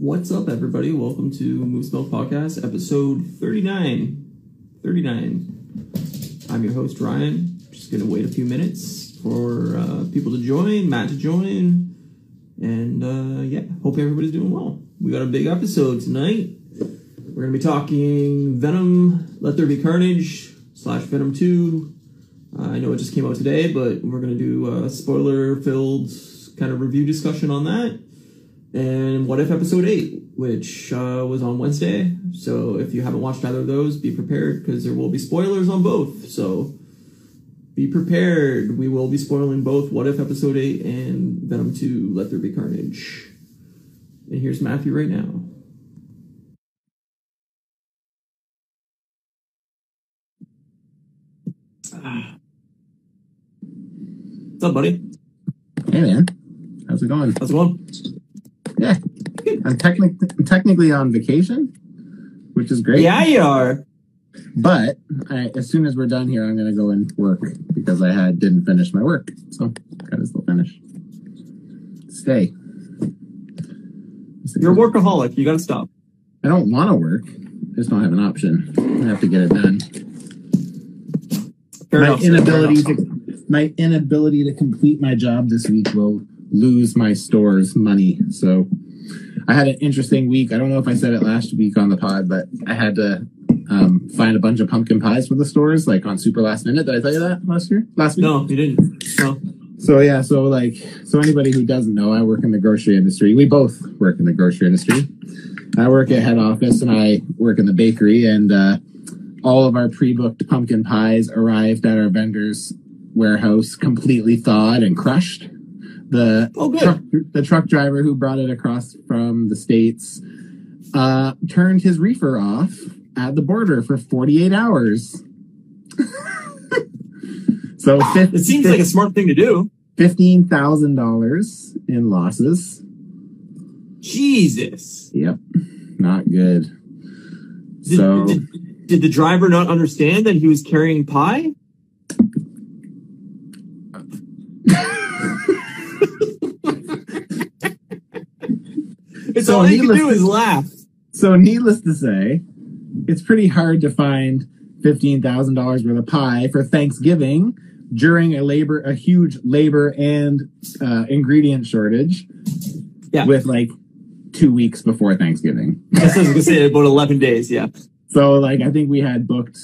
What's up, everybody? Welcome to Moose Milk Podcast, episode 39. 39. I'm your host, Ryan. Just going to wait a few minutes for uh, people to join, Matt to join. And uh, yeah, hope everybody's doing well. We got a big episode tonight. We're going to be talking Venom, Let There Be Carnage, slash Venom 2. Uh, I know it just came out today, but we're going to do a spoiler filled kind of review discussion on that and What If Episode 8, which uh, was on Wednesday. So if you haven't watched either of those, be prepared because there will be spoilers on both. So be prepared. We will be spoiling both What If Episode 8 and Venom 2 Let There Be Carnage. And here's Matthew right now. What's up, buddy? Hey, man. How's it going? How's it going? Yeah. I'm, technic- I'm technically on vacation, which is great. Yeah, you are. But I, as soon as we're done here, I'm going to go and work because I had didn't finish my work. So gotta still finish. Stay. You're a workaholic. You gotta stop. I don't want to work. I just don't have an option. I have to get it done. Fair my enough, inability to my inability to complete my job this week will lose my store's money. So I had an interesting week. I don't know if I said it last week on the pod, but I had to um, find a bunch of pumpkin pies for the stores, like on super last minute. Did I tell you that last year? Last week? No, you didn't. No. So yeah, so like, so anybody who doesn't know, I work in the grocery industry. We both work in the grocery industry. I work at head office and I work in the bakery and, uh, all of our pre-booked pumpkin pies arrived at our vendor's warehouse completely thawed and crushed. The Oh, truck, the truck driver who brought it across from the states uh, turned his reefer off at the border for 48 hours. so It seems like a smart thing to do. fifteen thousand dollars in losses. Jesus. Yep, not good. Did, so did, did the driver not understand that he was carrying pie? It's So all he can needless do to- is laugh. so needless to say, it's pretty hard to find fifteen thousand dollars worth of pie for Thanksgiving during a labor a huge labor and uh, ingredient shortage. Yeah. with like two weeks before Thanksgiving. That's what I was gonna say. About eleven days. Yeah. So like I think we had booked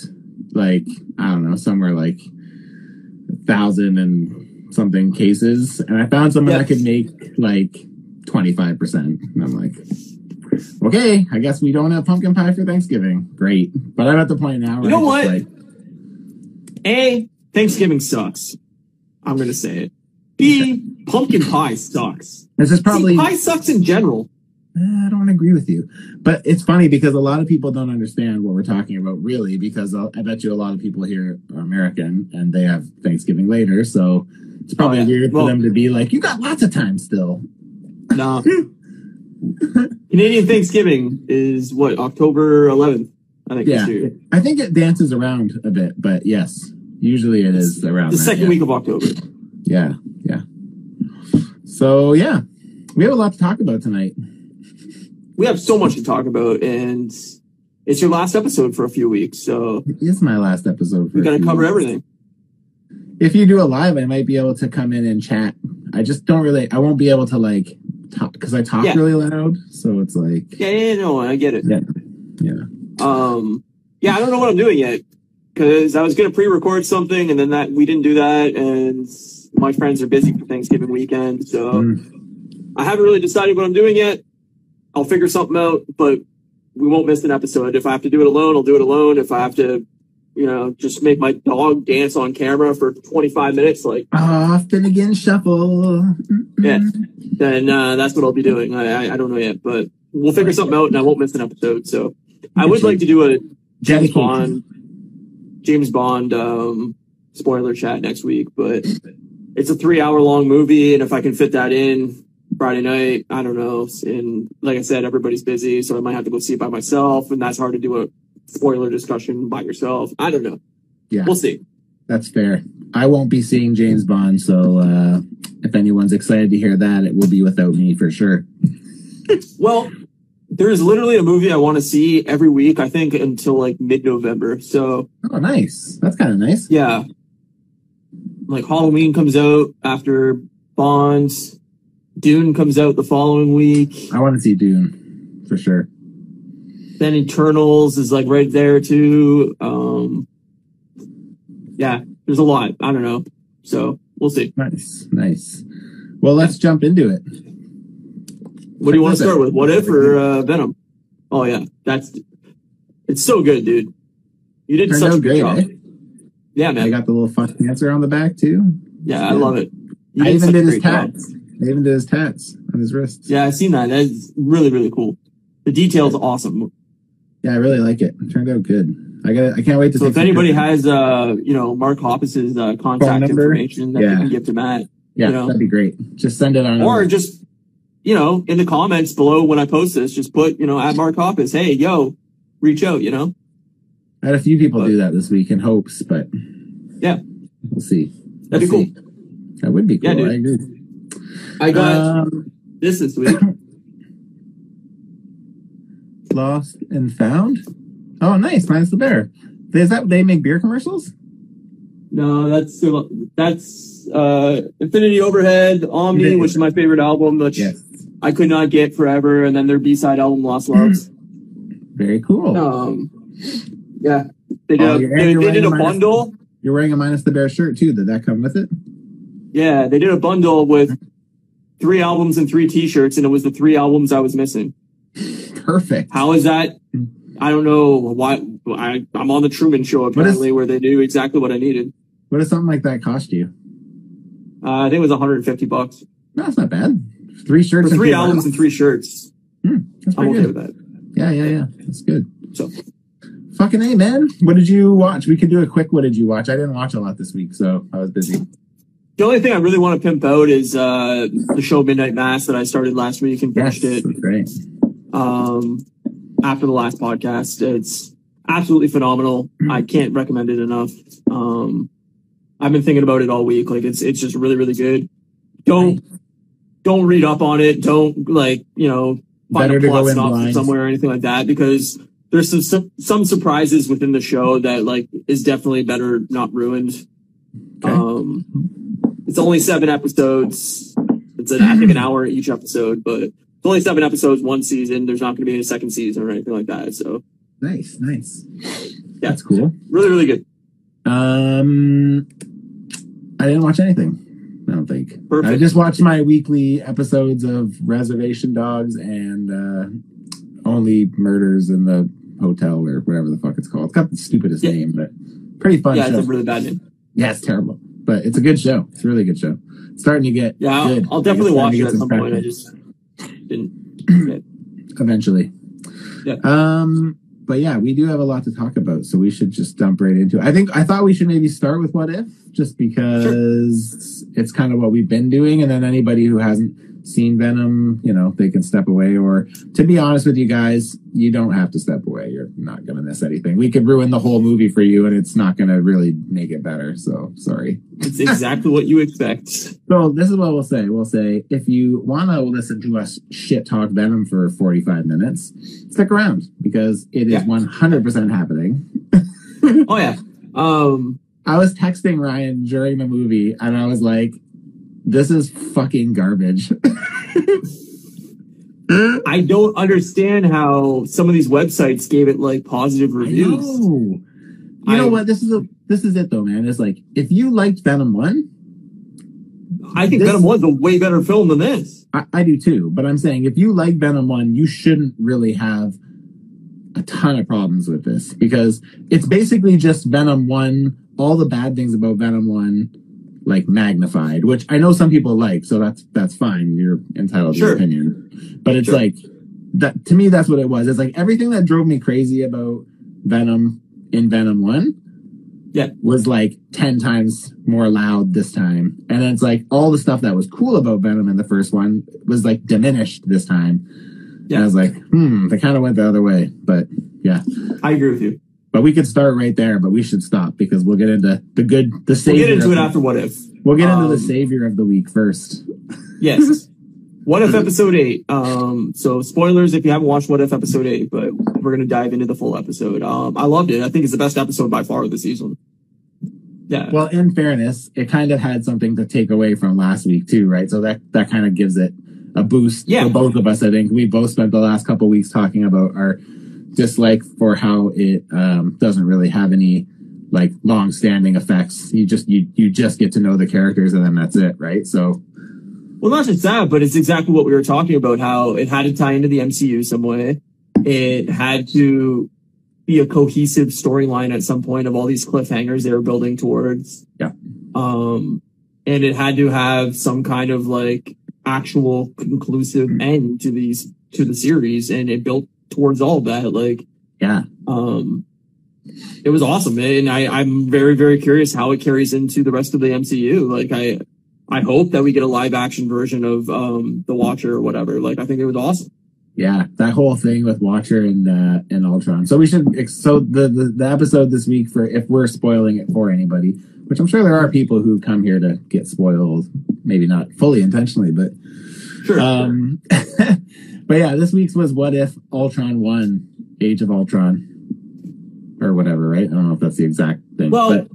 like I don't know somewhere like a thousand and something cases, and I found someone Yeah. that could make like twenty five percent, and I'm like, okay, I guess we don't have pumpkin pie for Thanksgiving. Great, but I'm at the point now. Where You know what? Like, A. Thanksgiving sucks. I'm gonna say it. B. Pumpkin pie sucks. this is probably See, pie sucks in general. Eh, I don't agree with you, but it's funny because a lot of people don't understand what we're talking about, really. Because I'll- I bet you a lot of people here are American and they have Thanksgiving later, so it's probably Oh, yeah. weird Well- for them to be like, "You got lots of time still." No. Canadian Thanksgiving is what October 11th. I think Yeah, this year. I think it dances around a bit, but yes, usually it is around The that, second yeah. week of October. Yeah, yeah. So yeah, we have a lot to talk about tonight. We have so much to talk about, and it's your last episode for a few weeks, so It is my last episode. We got a to cover weeks. everything. If you do a live, I might be able to come in and chat. I just don't really. I won't be able to like because I talk Yeah. really loud. So it's like, Yeah, yeah, no, I get it. yeah, yeah. Um, yeah, I don't know what I'm doing yet because I was gonna pre-record something, and then that we didn't do that, and my friends are busy for Thanksgiving weekend, so Mm. I haven't really decided what I'm doing yet. I'll figure something out, but we won't miss an episode. If I have to do it alone, I'll do it alone. If I have to, you know, just make my dog dance on camera for 25 minutes, like Ah, again shuffle. Yeah. then uh, that's what I'll be doing. I, I I don't know yet, but we'll figure something out, and I won't miss an episode. So I would like to do a James Bond, James Bond um, spoiler chat next week, but it's a three hour long movie, and if I can fit that in Friday night, I don't know. And like I said, everybody's busy, so I might have to go see it by myself, and that's hard to do a spoiler discussion by yourself. I don't know. Yeah. We'll see. That's fair. I won't be seeing James Bond, so uh, if anyone's excited to hear that, it will be without me for sure. Well, there is literally a movie I want to see every week. I think until like mid November. So Oh, nice. That's kind of nice. yeah, like Halloween comes out after Bonds. Dune comes out the following week. I want to see Dune for sure. Then Eternals is like right there too. Um, yeah, there's a lot. I don't know. So we'll see. Nice, nice. Well, let's jump into it. What do you want to start with? What if or uh, Venom? Oh yeah, that's it's so good, dude. You did Turned such a good great, job. eh? Yeah, man. I got the little fun answer on the back too. Yeah, I love it. You I did even did his great job. tats. I even did his tats on his wrists. Yeah, I've seen that. That's really, really cool. The details awesome. Yeah, I really like it. It turned out good. I got. I can't wait to. So if anybody pictures. has, uh, you know, Mark Hoppus's uh, contact information that Yeah. they can give to Matt, yeah, you know. that'd be great. Just send it on. or over. just, you know, in the comments below when I post this, just put, you know, at Mark Hoppus, hey, yo, reach out, you know. I had a few people but- do that this week in hopes, but Yeah. we'll see. That'd be We'll see. That would be cool. Yeah, dude. I agree. I got Um, this this week. Lost and Found. Oh, nice. Minus the bear. Is that they make beer commercials? No, that's that's uh Infinity Overhead, Omni, which is my favorite album, which Yes. I could not get forever, and then their B side album Lost Loves. Very cool. um, yeah, they did, Oh, a, they, they did a bundle. You're wearing a minus the bear shirt too. Did that come with it? Yeah, they did a bundle with three albums and three T-shirts, and it was the three albums I was missing. Perfect. How is that? I don't know why. I, I'm on the Truman Show is- apparently, where they knew exactly what I needed. What does something like that cost you? Uh, I think it was 150 bucks No, that's not bad. Three shirts and three three albums and three shirts. That's I'm okay good. with that. Yeah, yeah, yeah. That's good. So Fucking A, man. What did you watch? We could do a quick what did you watch? I didn't watch a lot this week, so I was busy. the only thing I really want to pimp out is uh, the show Midnight Mass that I started last week and Yes, finished it. great. Um, after the last podcast. It's absolutely phenomenal. I can't recommend it enough. Um, I've been thinking about it all week. Like it's it's just really really good. Don't don't read up on it. Don't like you know find Better a plot stop somewhere or anything like that because there's some, some some surprises within the show that like is definitely better not ruined. Okay. Um, it's only seven episodes. It's an, I think an hour each episode, but only seven episodes, one season. There's not going to be a second season or anything like that. So Nice, nice. Yeah, That's cool. really, really good. Um, I didn't watch anything. I don't think. Perfect. I just watched my weekly episodes of Reservation Dogs and uh, Only Murders in the Hotel or whatever the fuck it's called. It's got the stupidest Yeah. name, but pretty fun yeah, show. it's a really bad name. yeah, it's terrible, but it's a good show. It's a really good show. It's starting to get Yeah, I'll, good. I'll definitely watch it at get some point. I just eventually. Yeah. Um, but yeah, we do have a lot to talk about, so we should just dump right into it. I think I thought we should maybe start with what if, just because it's kind of what we've been doing, and then anybody who hasn't seen Venom, you know, they can step away. Or to be honest with you guys, you don't have to step away. You're not gonna miss anything. We could ruin the whole movie for you, and it's not gonna really make it better. So sorry. It's exactly what you expect. So this is what we'll say. We'll say if you want to listen to us shit talk Venom for 45 minutes, stick around because it is Yeah. 100% happening. Oh yeah. Um, I was texting Ryan during the movie and I was like, this is fucking garbage. I don't understand how some of these websites gave it like positive I reviews. know. You know what? This is a this is it though, man. It's like if you liked Venom 1, I think This- Venom was a way better film than this. I, I do too, but I'm saying if you like Venom 1, you shouldn't really have a ton of problems with this because it's basically just Venom 1, all the bad things about Venom 1 like magnified, which I know some people like, so that's that's fine. You're entitled to Sure. your opinion. But it's Sure. like that to me that's what it was. It's like everything that drove me crazy about Venom in Venom 1 Yeah. was like 10 times more loud this time. And then it's like all the stuff that was cool about Venom in the first one was like diminished this time. And Yeah. I was like, hmm, they kind of went the other way. But yeah. I agree with you. But we could start right there, but we should stop because we'll get into the good, the We'll get into it after what if. We'll get into the um, savior of the week first. Yes. What if episode eight? Um, so spoilers if you haven't watched What if episode eight, but we're gonna dive into the full episode. Um, I loved it. I think it's the best episode by far of the season. Yeah. Well, in fairness, it kind of had something to take away from last week too, right? So that that kind of gives it a boost Yeah. for both of us. I think we both spent the last couple weeks talking about our dislike for how it um, doesn't really have any like long-standing effects. You just you you just get to know the characters and then that's it, right? So Well, not just that, but it's exactly what we were talking about. How it had to tie into the MCU some way. It had to be a cohesive storyline at some point of all these cliffhangers they were building towards. Yeah. Um, and it had to have some kind of like actual conclusive end to these to the series, and it built towards all that. Like, yeah, um, it was awesome, and I I'm very very curious how it carries into the rest of the MCU. Like, I I hope that we get a live action version of um the Watcher or whatever. Like, I think it was awesome. yeah, that whole thing with Watcher and uh, and Ultron. So we should so the, the the episode this week for if we're spoiling it for anybody, which I'm sure there are people who come here to get spoiled, maybe not fully intentionally, but Sure. Um, but yeah, this week's was what if Ultron won Age of Ultron or whatever, right? I don't know if that's the exact thing. Well, but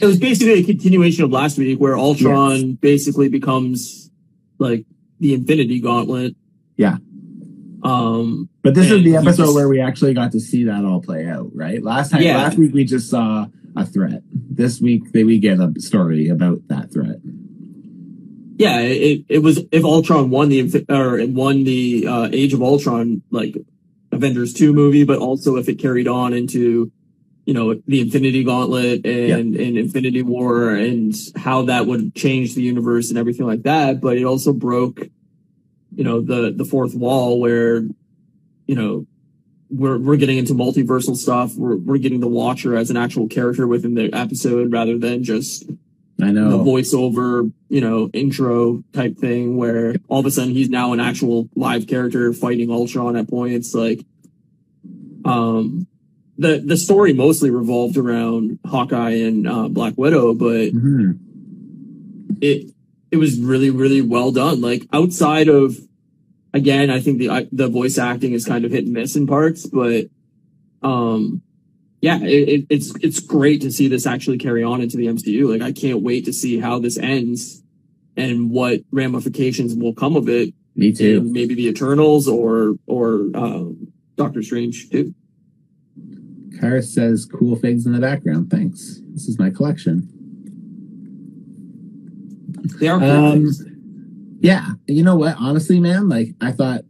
it was basically a continuation of last week where Ultron basically becomes like the Infinity Gauntlet. Yeah. Um, but this is the episode just- where we actually got to see that all play out, right? Last time, Yeah. last week we just saw a threat. This week we get a story about that threat. Yeah, it, it was if Ultron won the or won the uh, Age of Ultron like Avengers two movie, but also if it carried on into you know the Infinity Gauntlet and and Infinity War and how that would change the universe and everything like that. But it also broke you know the the fourth wall where you know we're we're getting into multiversal stuff. We're we're getting the Watcher as an actual character within the episode rather than just I know. the voiceover, you know, intro type thing where all of a sudden he's now an actual live character fighting Ultron at points. Like, um, the the story mostly revolved around Hawkeye and uh, Black Widow, but Mhm. it it was really really well done. Like outside of, again, I think the the voice acting is kind of hit and miss in parts, but um, yeah, it, it, it's it's great to see this actually carry on into the MCU. Like I can't wait to see how this ends and what ramifications will come of it Me too. maybe the Eternals or or um, Doctor Strange too. Karis says cool figs in the background. Thanks. This is my collection. They are cool Um, things. Yeah, you know what? Honestly, man, like I thought,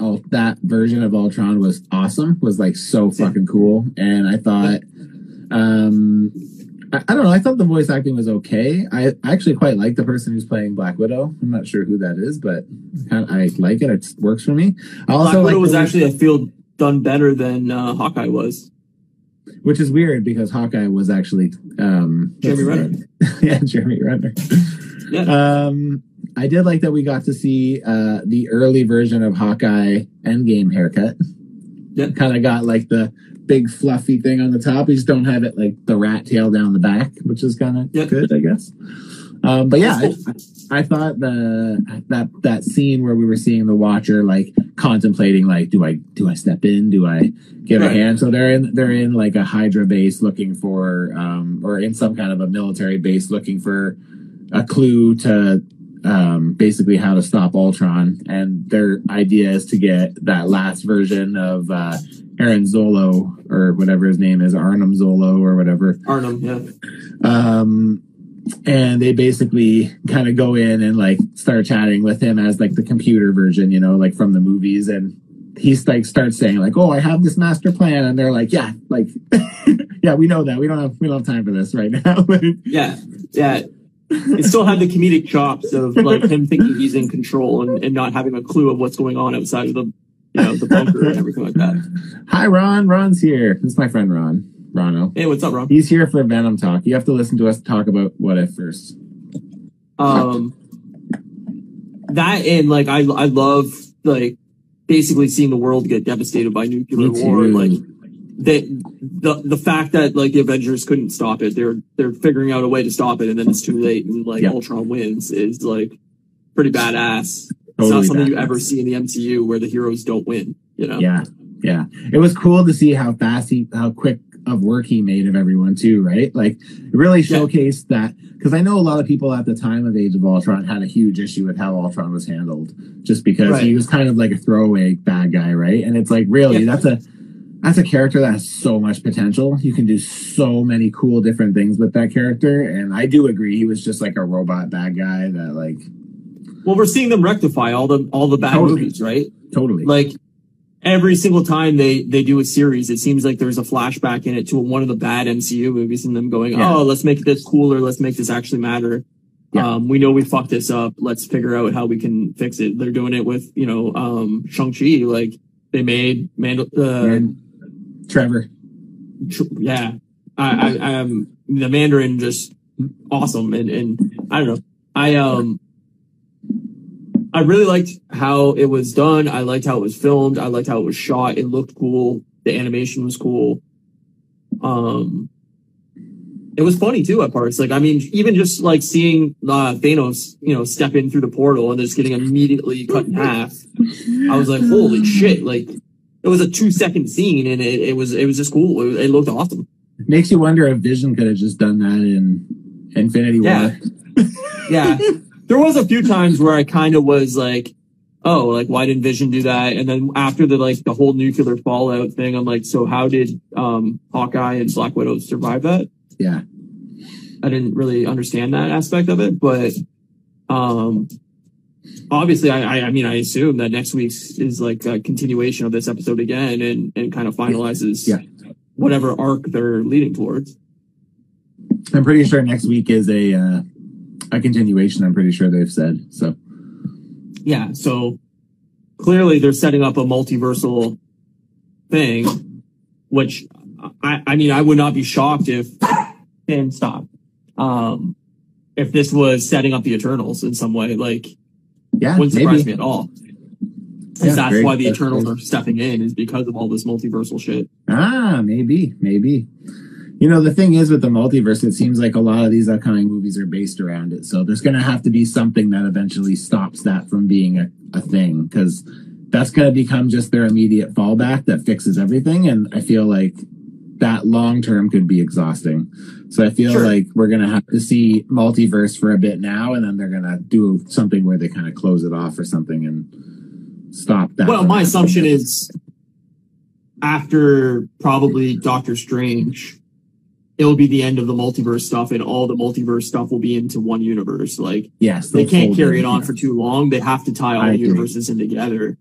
oh, that version of Ultron was awesome. Was like so fucking cool, and I thought, um, I, I don't know. I thought the voice acting was okay. I actually quite like the person who's playing Black Widow. I'm not sure who that is, but I like it. It works for me. I Black also Widow was actually I feel done better than uh, Hawkeye was. which is weird because Hawkeye was actually um, Jeremy Renner. yeah, Jeremy Renner. Yeah. Um, I did like that we got to see uh, the early version of Hawkeye Endgame haircut. Yeah. Kind of got like the big fluffy thing on the top. We just don't have it like the rat tail down the back, which is kind of Yeah. good, I guess. Um, but yeah, I, I thought the that that scene where we were seeing the Watcher like contemplating like, do I do I step in? Do I give a hand? So they're in they're in like a Hydra base looking for um, or in some kind of a military base looking for a clue to um, basically how to stop Ultron. And their idea is to get that last version of uh, Aaron Zolo or whatever his name is, Arnim Zolo or whatever. Arnim, yeah. Um, and they basically kind of go in and like start chatting with him as like the computer version, you know, like from the movies. And he's like starts saying like, "Oh, I have this master plan," and they're like, "Yeah, like, yeah, we know that. We don't have we don't have time for this right now." Yeah, yeah. It still had the comedic chops of like him thinking he's in control and, and not having a clue of what's going on outside of the you know the bunker and everything like that. Hi, Ron. Ron's here. This is my friend Ron. Rono. Hey, what's up, Ron? He's here for Venom talk. You have to listen to us talk about what if first. Um, that and like I I love like basically seeing the world get devastated by nuclear war. Like that the the fact that like the Avengers couldn't stop it, they're they're figuring out a way to stop it, and then it's too late, and like Yeah. Ultron wins is like pretty badass. It's not Totally something you ever see in the MCU where the heroes don't win. You know? Yeah, yeah. It was cool to see how fast he, how quick of work he made of everyone too, right? Like it really Yeah. showcased that because I know a lot of people at the time of Age of Ultron had a huge issue with how Ultron was handled, just because Right. he was kind of like a throwaway bad guy, right? And it's like really Yeah. that's a that's a character that has so much potential. You can do so many cool different things with that character, and I do agree he was just like a robot bad guy that like Well, we're seeing them rectify all the all the bad Totally. movies, right? totally Like every single time they they do a series, it seems like there's a flashback in it to one of the bad MCU movies, and them going, Yeah. "Oh, let's make this cooler. Let's make this actually matter." Yeah. Um, we know we fucked this up. Let's figure out how we can fix it. They're doing it with you know um, Shang Chi. Like they made Mandal- uh, Trevor. yeah, I, I, um, the Mandarin just awesome, and and I don't know, I um, I really liked how it was done. I liked how it was filmed. I liked how it was shot. It looked cool. The animation was cool. Um, it was funny too at parts. Like, I mean, even just like seeing uh, Thanos, you know, step in through the portal and just getting immediately cut in half. I was like, holy shit! Like, it was a two second scene, and it, it was it was just cool. It, it looked awesome. Makes you wonder if Vision could have just done that in Infinity Yeah. War. Yeah, there was a few times where I kind of was like, oh, like why didn't Vision do that? And then after the like the whole nuclear fallout thing, I'm like, so how did um Hawkeye and Black Widow survive that? Yeah. I didn't really understand that aspect of it, but um obviously I, I I mean I assume that next week's is like a continuation of this episode again and and kind of finalizes Yeah. whatever arc they're leading towards. I'm pretty sure next week is a uh, a continuation. I'm pretty sure they've said so. Yeah, so clearly they're setting up a multiversal thing, which I, I mean, I would not be shocked if, and stop, um, if this was setting up the Eternals in some way, like, Yeah, wouldn't surprise maybe. me at all. Yeah, that's very- why the that's Eternals are stepping in is because of all this multiversal shit. Ah, maybe, maybe. You know, the thing is with the multiverse, it seems like a lot of these upcoming movies are based around it. So there's going to have to be something that eventually stops that from being a, a thing because that's going to become just their immediate fallback that fixes everything. And I feel like that long term could be exhausting. So I feel Sure. like we're going to have to see multiverse for a bit now, and then they're going to do something where they kind of close it off or something and stop that. Well, my assumption is after probably Doctor Strange, it'll be the end of the multiverse stuff and all the multiverse stuff will be into one universe. Like, yes, they can't carry it on for too long. They have to tie all I the agree. universes in together.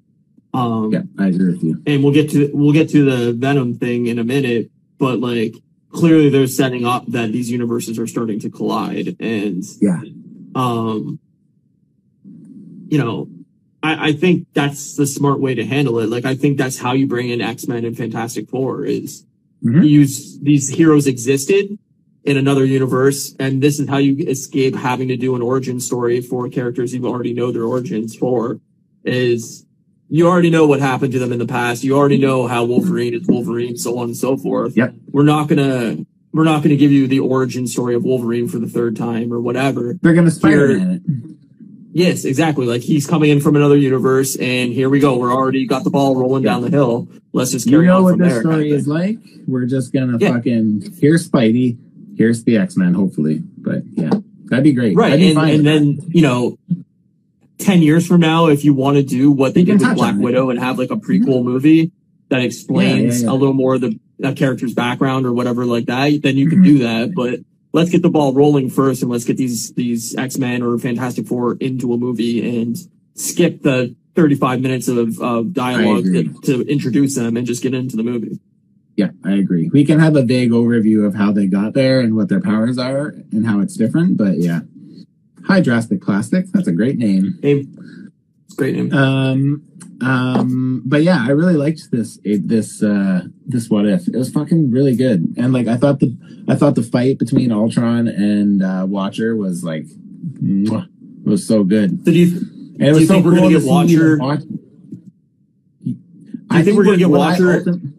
Um, Yeah, I agree with you. and we'll get to we'll get to the Venom thing in a minute, but like clearly they're setting up that these universes are starting to collide, and Yeah. um, you know, I, I think that's the smart way to handle it. Like I think that's how you bring in X Men and Fantastic Four is Mhm. you use these heroes existed in another universe, and this is how you escape having to do an origin story for characters you already know their origins for. Is you already know what happened to them in the past. You already know how Wolverine is Wolverine, so on and so forth. Yep. We're not gonna we're not gonna give you the origin story of Wolverine for the third time or whatever. They're going to Spider-Man it. Yes, exactly. Like he's coming in from another universe, and here we go. We're already got the ball rolling down the hill. Let's just You know on what this there. story is like? We're just gonna Yeah. fucking here's Spidey, here's the X Men, hopefully. But yeah, that'd be great. right? Be And, and then you know, ten years from now, if you want to do what they did with Black. Widow and have like a prequel movie that explains Yeah, yeah, yeah. a little more of the that character's background or whatever like that, then you can Mhm. do that. But let's get the ball rolling first, and let's get these these X Men or Fantastic Four into a movie and skip the. 35 minutes of, of dialogue to introduce them and just get into the movie. Yeah, I agree. We can have a vague overview of how they got there and what their powers are and how it's different. But yeah, High Drastic Plastic. That's a great name. Name. It's a great name. Um, um, but yeah, I really liked this this uh this what if. It was fucking really good. And like I thought the I thought the fight between Ultron and uh Watcher was like mwah, it was so good. So do you, And it was so think we're gonna get Watcher- Watch- I think we're gonna get Watcher- ultim-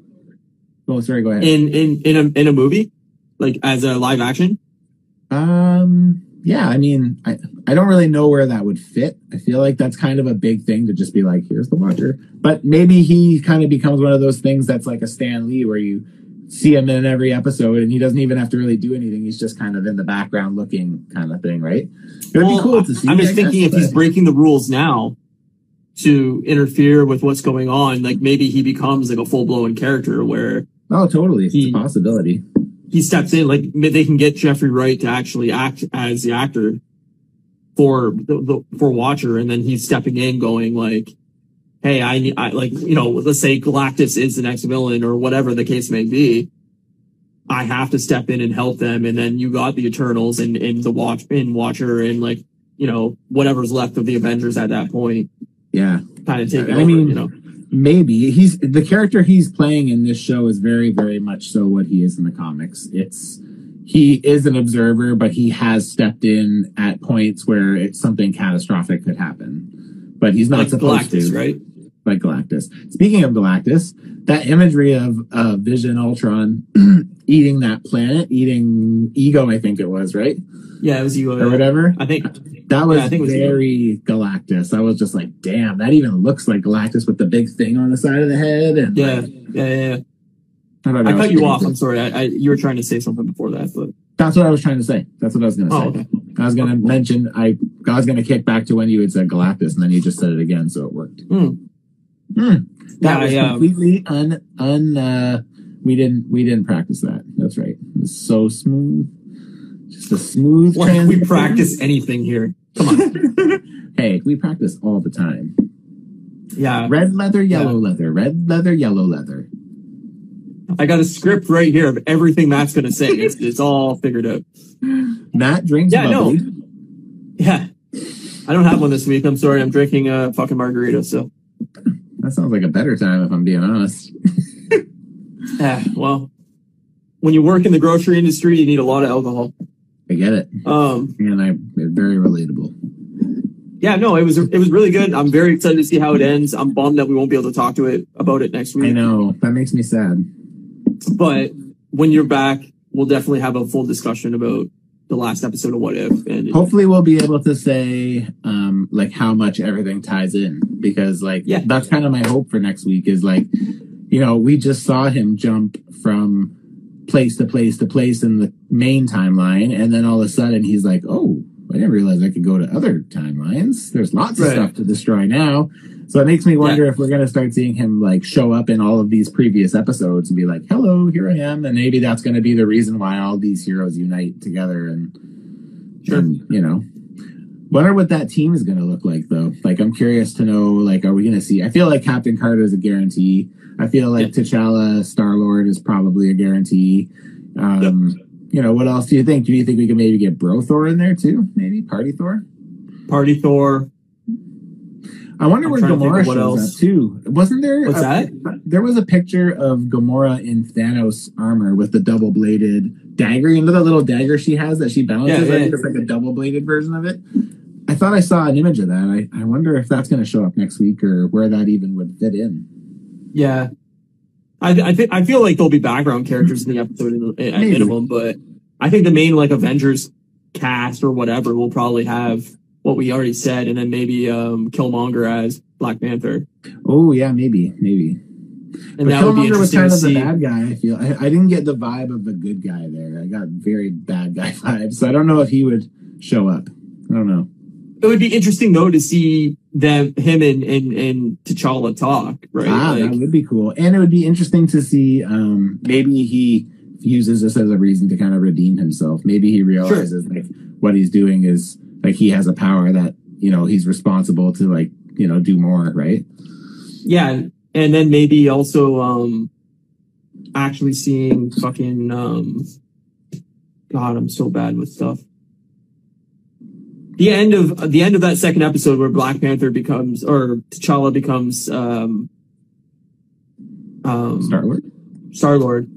Oh, sorry. Go ahead. in in in a in a movie, like as a live action? Um, yeah, I mean, I, I don't really know where that would fit. I feel like that's kind of a big thing to just be like, here's the Watcher. But maybe he kind of becomes one of those things that's like a Stan Lee where you see him in every episode and he doesn't even have to really do anything. He's just kind of in the background looking kind of thing, right? It would Well, be cool to see. I'm just I thinking guess, if he's breaking the rules now to interfere with what's going on, like maybe he becomes like a full blown character where Oh, totally. It's he- a possibility. He steps in, like they can get Jeffrey Wright to actually act as the actor for the, the for Watcher, and then he's stepping in, going like, "Hey, I need, I like, you know, let's say Galactus is the next villain or whatever the case may be." I have to step in and help them, and then you got the Eternals and in the watch in Watcher and like you know whatever's left of the Avengers at that point, Yeah. kind of take I over. mean, you know, maybe he's the character he's playing in this show is very very much so what he is in the comics. It's he is an observer but he has stepped in at points where it's something catastrophic could happen. But he's not like supposed Galactus, to right? like galactus. Speaking of galactus that imagery of uh, vision ultron eating that planet eating ego i think it was right Yeah, it was ego or whatever I think that was Yeah, I think very Galactus. I was just like, damn, that even looks like Galactus with the big thing on the side of the head. And Yeah, like, yeah, yeah. yeah. I, I cut you off. I'm sorry. I, I, you were trying to say something before that, but That's what I was trying to say. That's what I was going to say. oh, okay. I was going to mention. I, I was going to kick back to when you had said Galactus, and then you just said it again, so it worked. Hmm. Hmm. That Yeah, was um, completely un un. Uh, we didn't we didn't practice that. That's right. It was so smooth. Just a smooth. Like we practice anything here. Come on. hey, we practice all the time. Yeah, Red leather, yellow leather. Red leather, yellow leather. I got a script right here of everything Matt's gonna say. It's, it's all figured out. Matt drinks Yeah, no. Yeah. I don't have one this week. I'm sorry. I'm drinking a fucking margarita. So, That sounds like a better time if I'm being honest. yeah. Well, when you work in the grocery industry, you need a lot of alcohol. I get it. Um. And I very relatable. Yeah. No. It was. It was really good. I'm very excited to see how it ends. I'm bummed that we won't be able to talk to it about it next week. I know. That makes me sad. But when you're back, we'll definitely have a full discussion about the last episode of What If. And Hopefully we'll be able to say um like how much everything ties in because like Yeah. that's kind of my hope for next week is like you know, we just saw him jump from place to place to place in the main timeline and then all of a sudden he's like, "Oh, I didn't realize I could go to other timelines. There's lots of stuff to destroy now." So it makes me wonder if we're going to start seeing him like show up in all of these previous episodes and be like, "Hello, here I am." And maybe that's going to be the reason why all these heroes unite together and Sure. and, you know, wonder what that team is going to look like, though. Like, I'm curious to know. Like, are we going to see? I feel like Captain Carter is a guarantee. I feel like T'Challa, Star Lord is probably a guarantee. Um, You know, what else do you think? Do you think we can maybe get Bro Thor in there too? Maybe Party Thor. Party Thor. I wonder I'm where trying to Gamora shows else. up too. Wasn't there? What's a- that? There was a picture of Gamora in Thanos armor with the double bladed dagger. You know that little dagger she has that she balances. Yeah, I yeah. think it's like a double bladed version of it. I thought I saw an image of that. I, I wonder if that's going to show up next week or where that even would fit in. Yeah. I, I think I feel like there'll be background characters in the episode in, at minimum, but I think the main like Avengers cast or whatever will probably have what we already said, and then maybe um, Killmonger as Black Panther, Oh yeah, maybe, maybe. and but that would be Killmonger was kind of the bad guy. I feel I, I didn't get the vibe of the good guy there. I got very bad guy vibes. So I don't know if he would show up. I don't know. It would be interesting though to see them, him and and, and T'Challa talk, right? Ah, Like, that would be cool. And it would be interesting to see um maybe he uses this as a reason to kind of redeem himself. Maybe he realizes like what he's doing is like he has a power that, you know, he's responsible to like, you know, do more, right? yeah, and then maybe also um, actually seeing fucking um, God, I'm so bad with stuff. The end of the end of that second episode where Black Panther becomes or T'Challa becomes um, um, Star Lord. Star Lord.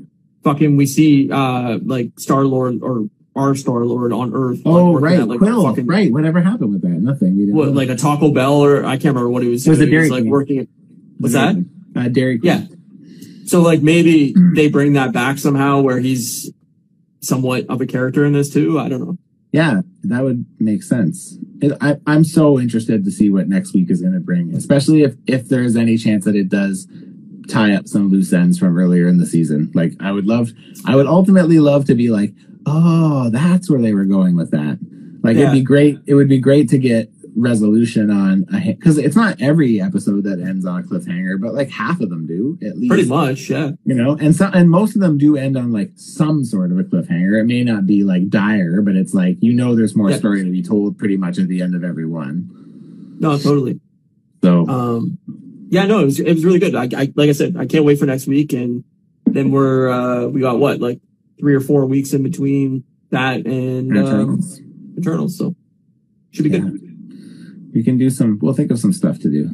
Fucking, we see uh like Star Lord or our Star Lord on Earth. Oh working right, at, like, Quill. fucking- right. Whatever happened with that? Nothing. We didn't What, like a Taco Bell or I can't remember what he was It was doing. a Dairy like Queen. working. At, what's that? Uh Dairy Yeah. So like maybe they bring that back somehow where he's somewhat of a character in this too. I don't know. Yeah, that would make sense. It, I, I'm so interested to see what next week is going to bring, especially if if there's any chance that it does tie up some loose ends from earlier in the season. Like I would love, I would ultimately love to be like, oh, that's where they were going with that. Like Yeah. it'd be great. It would be great to get resolution on a because it's not every episode that ends on a cliffhanger, but like half of them do at least Pretty much, yeah. you know and so and most of them do end on like some sort of a cliffhanger it may not be like dire but it's like you know there's more Yeah. story to be told pretty much at the end of every one No, totally. so Um, yeah, no, it was it was really good. I, I like I said, I can't wait for next week, and then we're uh we got what like three or four weeks in between that and um, Eternals. Eternals, so should be Yeah. good. We can do some we'll think of some stuff to do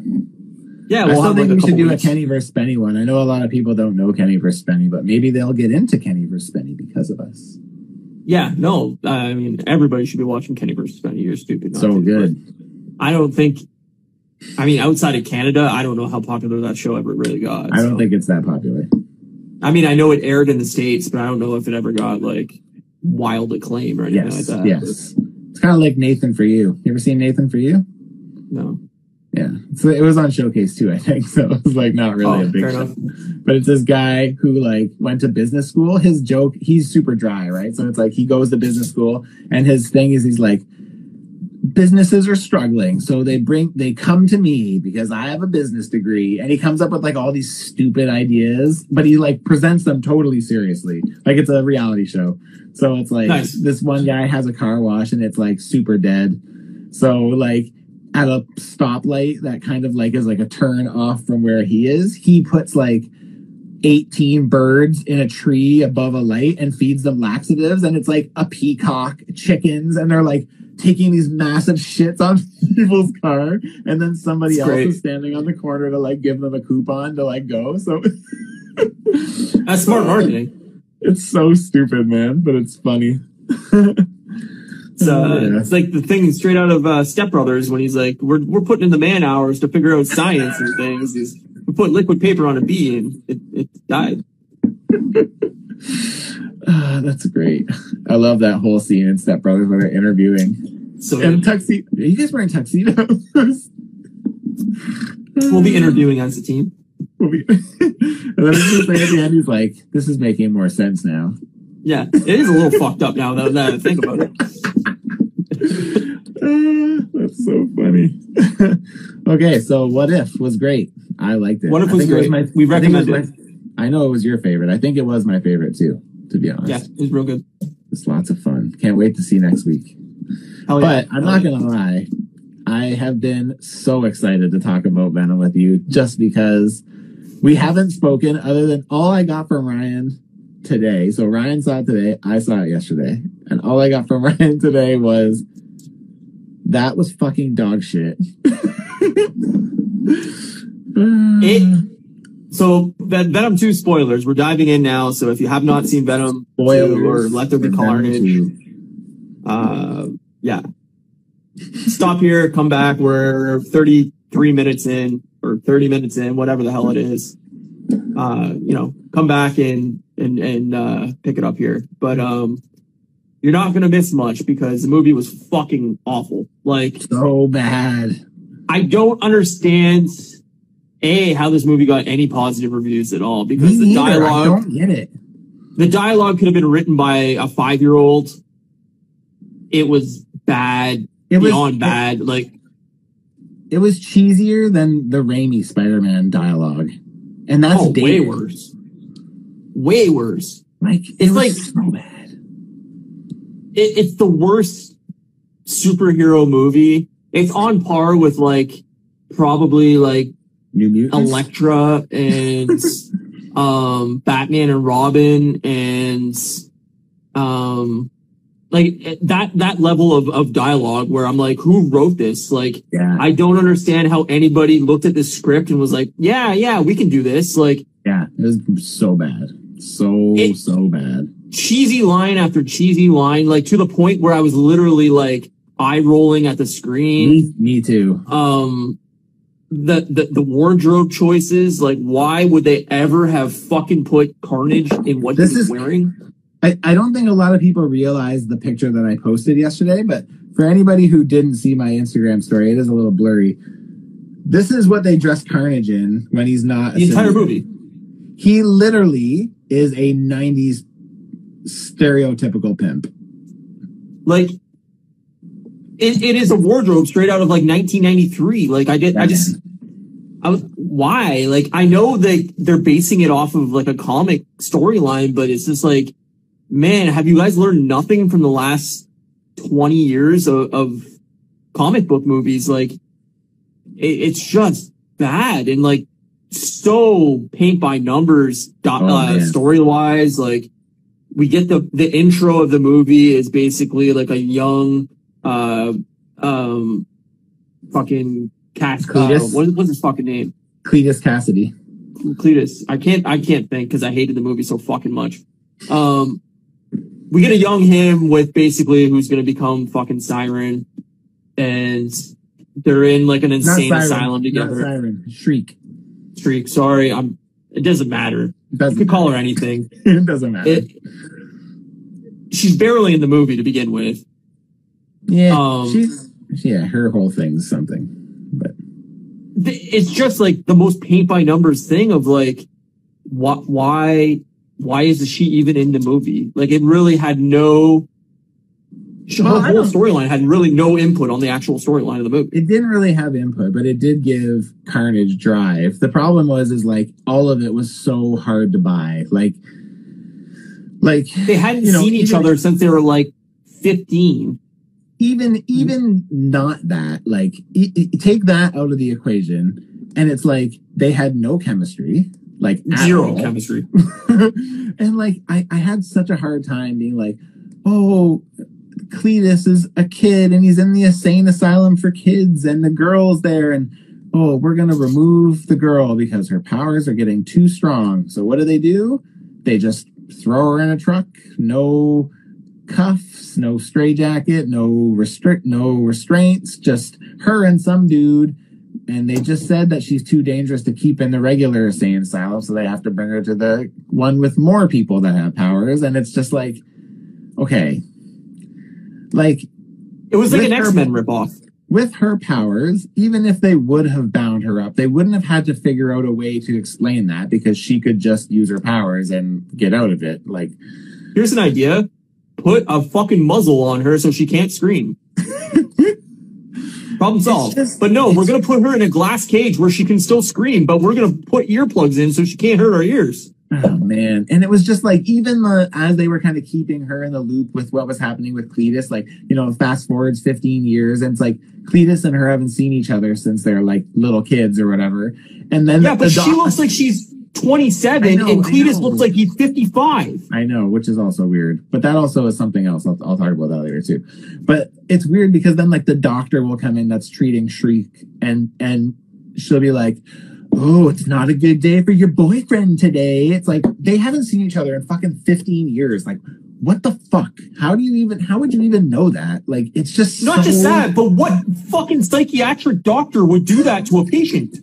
Yeah, i we'll still think like we should do weeks. a kenny versus spenny one i know a lot of people don't know kenny versus spenny but maybe they'll get into kenny versus spenny because of us Yeah, no, uh, I mean everybody should be watching Kenny versus Spenny. You're stupid. not so to, good I don't think. I mean, outside of Canada, I don't know how popular that show ever really got. i don't so. think it's that popular I mean, I know it aired in the states, but I don't know if it ever got like wild acclaim or anything yes like that. yes it's kind of like nathan for you you ever seen nathan for you No. Yeah. So it was on Showcase too, I think. So it was like not really Oh, a big show. But it's this guy who like went to business school. His joke, he's super dry, right? So it's like he goes to business school and his thing is he's like, businesses are struggling. So they bring, they come to me because I have a business degree. And he comes up with like all these stupid ideas, but he like presents them totally seriously. Like it's a reality show. So it's like Nice. this one guy has a car wash and it's like super dead. So like at a stoplight that kind of like is like a turn off from where he is, he puts like 18 birds in a tree above a light and feeds them laxatives and it's like a peacock, chickens, and they're like taking these massive shits on people's car and then somebody else great. is standing on the corner to like give them a coupon to like go. So That's smart marketing. it's so stupid, man, but it's funny. It's, uh, Yeah. it's like the thing straight out of uh, Step Brothers when he's like, "We're we're putting in the man hours to figure out science and things." He's we put liquid paper on a bee and it, it died. Ah, that's great. I love that whole scene in Step Brothers where they're interviewing. So And tuxedo. You guys wearing tuxedos? we'll be interviewing as a team. We'll be- and then just like at the end, he's like, "This is making more sense now." Yeah, it is a little fucked up now that I think about it. That's so funny. okay, so what if was great. I liked it. What If was think it great. We I it my- I know it was your favorite. I think it was my favorite too. To be honest, Yeah, it was real good. it's lots of fun. Can't wait to see next week. Hell yeah. But I'm not gonna lie, I have been so excited to talk about Venom with you just because we haven't spoken other than all I got from Ryan today. So Ryan saw it today, I saw it yesterday, and all I got from Ryan today was that was fucking dog shit. It- So Ven- Venom 2 spoilers. We're diving in now. So if you have not seen Venom 2 or Let There Be Carnage, uh, yeah. Stop here, come back. We're 33 minutes in or 30 minutes in, whatever the hell it is. Uh, you know, come back and, and, and, uh, pick it up here. But, um, you're not going to miss much because the movie was fucking awful. Like, so bad. I don't understand a how this movie got any positive reviews at all because Me the neither. I don't get it. the dialogue could have been written by a five year old. It was bad It was beyond bad. Like It was cheesier than the Raimi Spider-Man dialogue, and that's oh, way worse. Way worse. Like it It's was like- so bad. It, it's the worst superhero movie. It's on par with like probably like New Mutants. Elektra and um Batman and Robin and um like that that level of, of dialogue where I'm like, who wrote this? Like yeah, I don't understand how anybody looked at this script and was like, yeah, yeah, we can do this. Like yeah, it was so bad, so It- so bad. Cheesy line after cheesy line, like to the point where I was literally like eye rolling at the screen. Me, me too. um the, the the wardrobe choices like why would they ever have fucking put carnage in what This he was is- wearing I, I don't think a lot of people realize the picture that I posted yesterday, but for anybody who didn't see my Instagram story, it is a little blurry. This is what they dress Carnage in when he's not the entire movie. He literally is a 90s stereotypical pimp. Like it, it is a wardrobe straight out of like 1993. Like I did, I just, I was, why? Like I know that they're basing it off of like a comic storyline, but it's just like, man, have you guys learned nothing from the last 20 years of, of comic book movies? Like it, it's just bad and like so paint by numbers, oh, uh, story wise. Like we get the the intro of the movie is basically like a young uh, um, fucking Cass. Uh, what, what's his fucking name? Cletus Cassidy. Cletus. I can't. I can't think because I hated the movie so fucking much. Um, we get a young him with basically who's going to become fucking Siren, and they're in like an insane asylum together. Siren. Shriek. Shriek. Sorry, I'm. It doesn't matter. Doesn't you could call her anything. it doesn't matter. It, she's barely in the movie to begin with. Yeah, um, she's yeah, her whole thing's something, but it's just like the most paint by numbers thing of like, what, why, why is she even in the movie? Like, it really had no. Well, her whole storyline had really no input on the actual storyline of the movie. It didn't really have input, but it did give Carnage drive. The problem was, is like all of it was so hard to buy. Like, like they hadn't you know, seen each other since they were like 15 even even not that like e- e- take that out of the equation and it's like they had no chemistry like zero chemistry. And like I, I had such a hard time being like oh cletus is a kid and he's in the insane asylum for kids and the girl's there and oh we're gonna remove the girl because her powers are getting too strong. So what do they do? They just throw her in a truck no cuffs, no straitjacket, no restrict, no restraints, just her and some dude. And they just said that she's too dangerous to keep in the regular insane asylum, so they have to bring her to the one with more people that have powers. And it's just like, okay, like it was like an X Men ripoff. With her powers, even if they would have bound her up, they wouldn't have had to figure out a way to explain that because she could just use her powers and get out of it. Like, here's an idea put a fucking muzzle on her so she can't scream. Problem solved. Just, but no, we're gonna put her in a glass cage where she can still scream, but we're gonna put earplugs in so she can't hurt our ears. Mm-hmm. Oh man. And it was just like even the as they were kind of keeping her in the loop with what was happening with Cletus, like, you know, fast forwards 15 years, and it's like Cletus and her haven't seen each other since they're like little kids or whatever. And then Yeah, but the she looks like she's 27 know, and Cletus looks like he's 55. I know, which is also weird. But that also is something else. I'll, I'll, talk about that later too. But it's weird because then like the doctor will come in that's treating Shriek and and she'll be like, "Oh, it's not a good day for your boyfriend today." It's like they haven't seen each other in fucking 15 years. Like what the fuck? How do you even, how would you even know that? Like, it's just not so... just that, but what fucking psychiatric doctor would do that to a patient?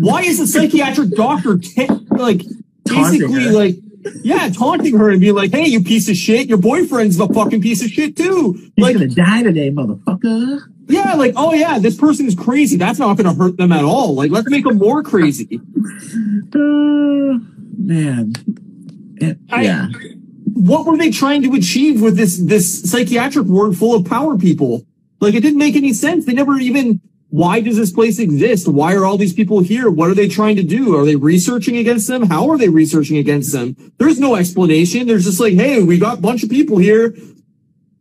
Why is a psychiatric doctor t- like basically like yeah, taunting her and being like, "Hey, you piece of shit! Your boyfriend's a fucking piece of shit too." He's like, gonna die today, motherfucker. Yeah, like, oh yeah, this person is crazy. That's not gonna hurt them at all. Like, let's make them more crazy. Uh, man, it, I, yeah what were they trying to achieve with this this psychiatric ward full of power people? Like it didn't make any sense. They never even why does this place exist? Why are all these people here? What are they trying to do? Are they researching against them? How are they researching against them? There's no explanation. There's just like, hey, we got a bunch of people here.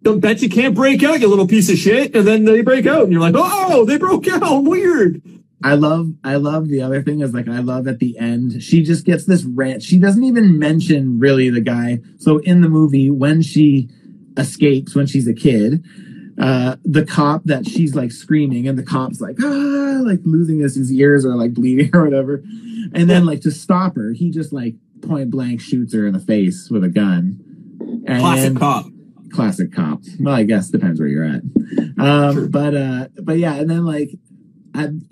Don't bet you can't break out, you little piece of shit. And then they break out and you're like, oh, they broke out. Weird. I love, I love the other thing is like, I love at the end, she just gets this rant. She doesn't even mention really the guy. So in the movie, when she escapes, when she's a kid, uh, the cop that she's like screaming and the cop's like, ah, like losing his, his ears or like bleeding or whatever. And then like to stop her, he just like point blank shoots her in the face with a gun. And classic cop. Classic cop. Well, I guess depends where you're at. Um, but, uh, but yeah. And then like,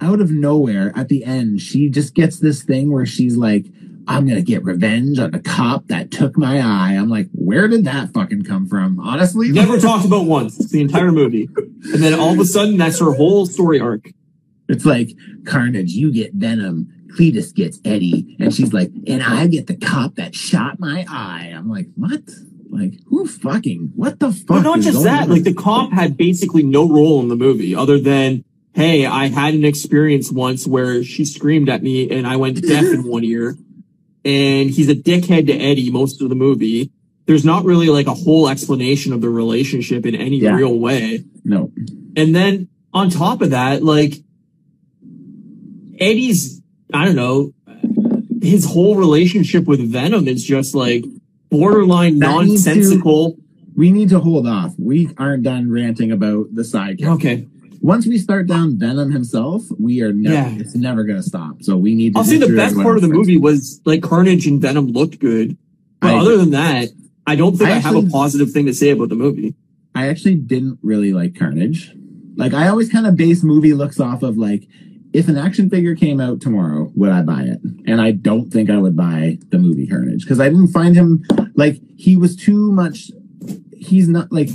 out of nowhere at the end, she just gets this thing where she's like, I'm gonna get revenge on the cop that took my eye. I'm like, where did that fucking come from? Honestly, Never talked about once the entire movie, and then all of a sudden, that's her whole story arc. It's like Carnage, you get Venom, Cletus gets Eddie, and she's like, and I get the cop that shot my eye. I'm like, what? Like, who fucking? What the fuck? But not is just that, like the cop had basically no role in the movie other than, hey, I had an experience once where she screamed at me and I went deaf in one ear. And he's a dickhead to Eddie most of the movie. There's not really like a whole explanation of the relationship in any Yeah. real way. no, And then on top of that, like Eddie's, I don't know, his whole relationship with Venom is just like borderline That needs to- nonsensical. we need to hold off. We aren't done ranting about the sidekick. Okay. Once we start down Venom himself, we are never. Yeah. It's never gonna stop. So we need. to I'll say the best part of the movie was like Carnage and Venom looked good. But I- other than that, I don't think I I, have a positive thing to say about the movie. I actually didn't really like Carnage. Like I always kind of base movie looks off of like if an action figure came out tomorrow, would I buy it? And I don't think I would buy the movie Carnage because I didn't find him like he was too much. He's not like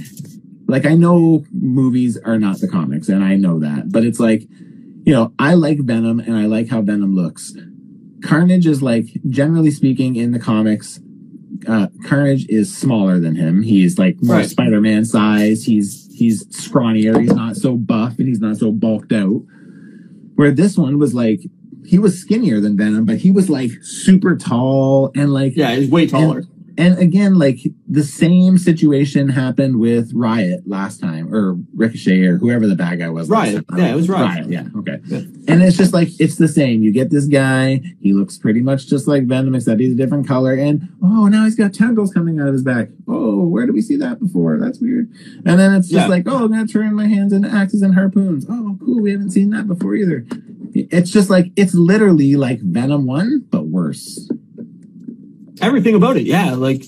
like I know movies are not the comics and I know that, but it's like you know I like Venom and I like how Venom looks. Carnage is like generally speaking in the comics uh, Carnage is smaller than him. He's like more Right. Spider-Man size. He's he's scrawnier. He's not so buff and he's not so bulked out. Where this one was like he was skinnier than Venom, but he was like super tall and like Yeah, he's way taller. And again, like the same situation happened with Riot last time, or Ricochet, or whoever the bad guy was. last Riot. Yeah, it was Riot. Yeah, okay. Yeah. And it's just like it's the same. You get this guy, he looks pretty much just like Venom, except he's a different color. And oh, now he's got tentacles coming out of his back. Oh, where did we see that before? That's weird. And then it's just Yeah. like, oh, I'm gonna turn my hands into axes and harpoons. Oh, cool. We haven't seen that before either. It's just like it's literally like Venom one, but worse. Everything about it, yeah. Like,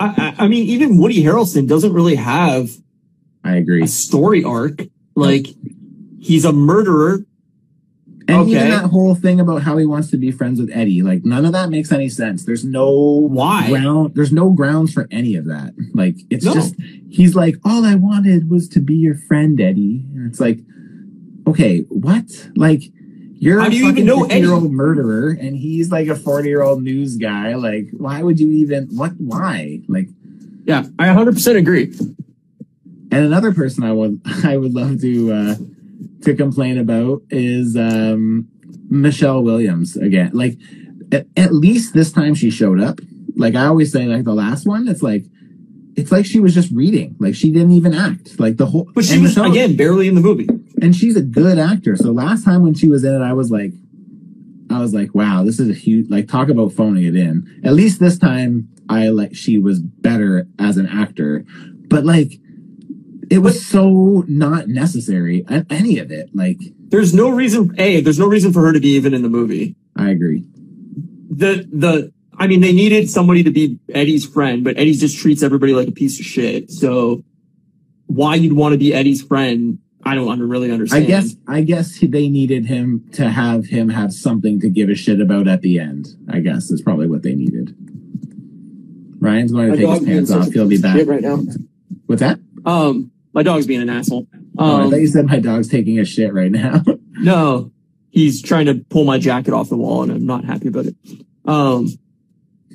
I, I, I mean, even Woody Harrelson doesn't really have I agree. a story arc. Like, he's a murderer. And even Okay. that whole thing about how he wants to be friends with Eddie, like none of that makes any sense. There's no Why? ground. There's no grounds for any of that. Like it's No. just he's like, all I wanted was to be your friend, Eddie. And it's like, okay, what? Like you're How a do you even know year old murderer, and he's like a forty year old news guy. Like, why would you even? What? Why? Like, Yeah, I 100% agree. and another person I would I would love to uh to complain about is um Michelle Williams again. Like at, at least this time she showed up. Like I always say, like the last one, it's like it's like she was just reading. Like she didn't even act. Like the whole But she was, Michelle- again, barely in the movie. And she's a good actor. So last time when she was in it, I was like I was like, wow, this is a huge like talk about phoning it in. At least this time I like she was better as an actor. But like it was so not necessary any of it. Like There's no reason, A, there's no reason for her to be even in the movie. I agree. the the I mean they needed somebody to be Eddie's friend, but Eddie just treats everybody like a piece of shit. So why you'd want to be Eddie's friend, I don't under, really understand. I guess I guess they needed him to have him have something to give a shit about at the end. I guess is probably what they needed. Ryan's going to My take his dog pants off. He'll be back. right now. What's that? Um, my dog's being an asshole. oh, I Um, thought you said my dog's taking a shit right now. no, he's trying to pull my jacket off the wall, and I'm not happy about it. Um,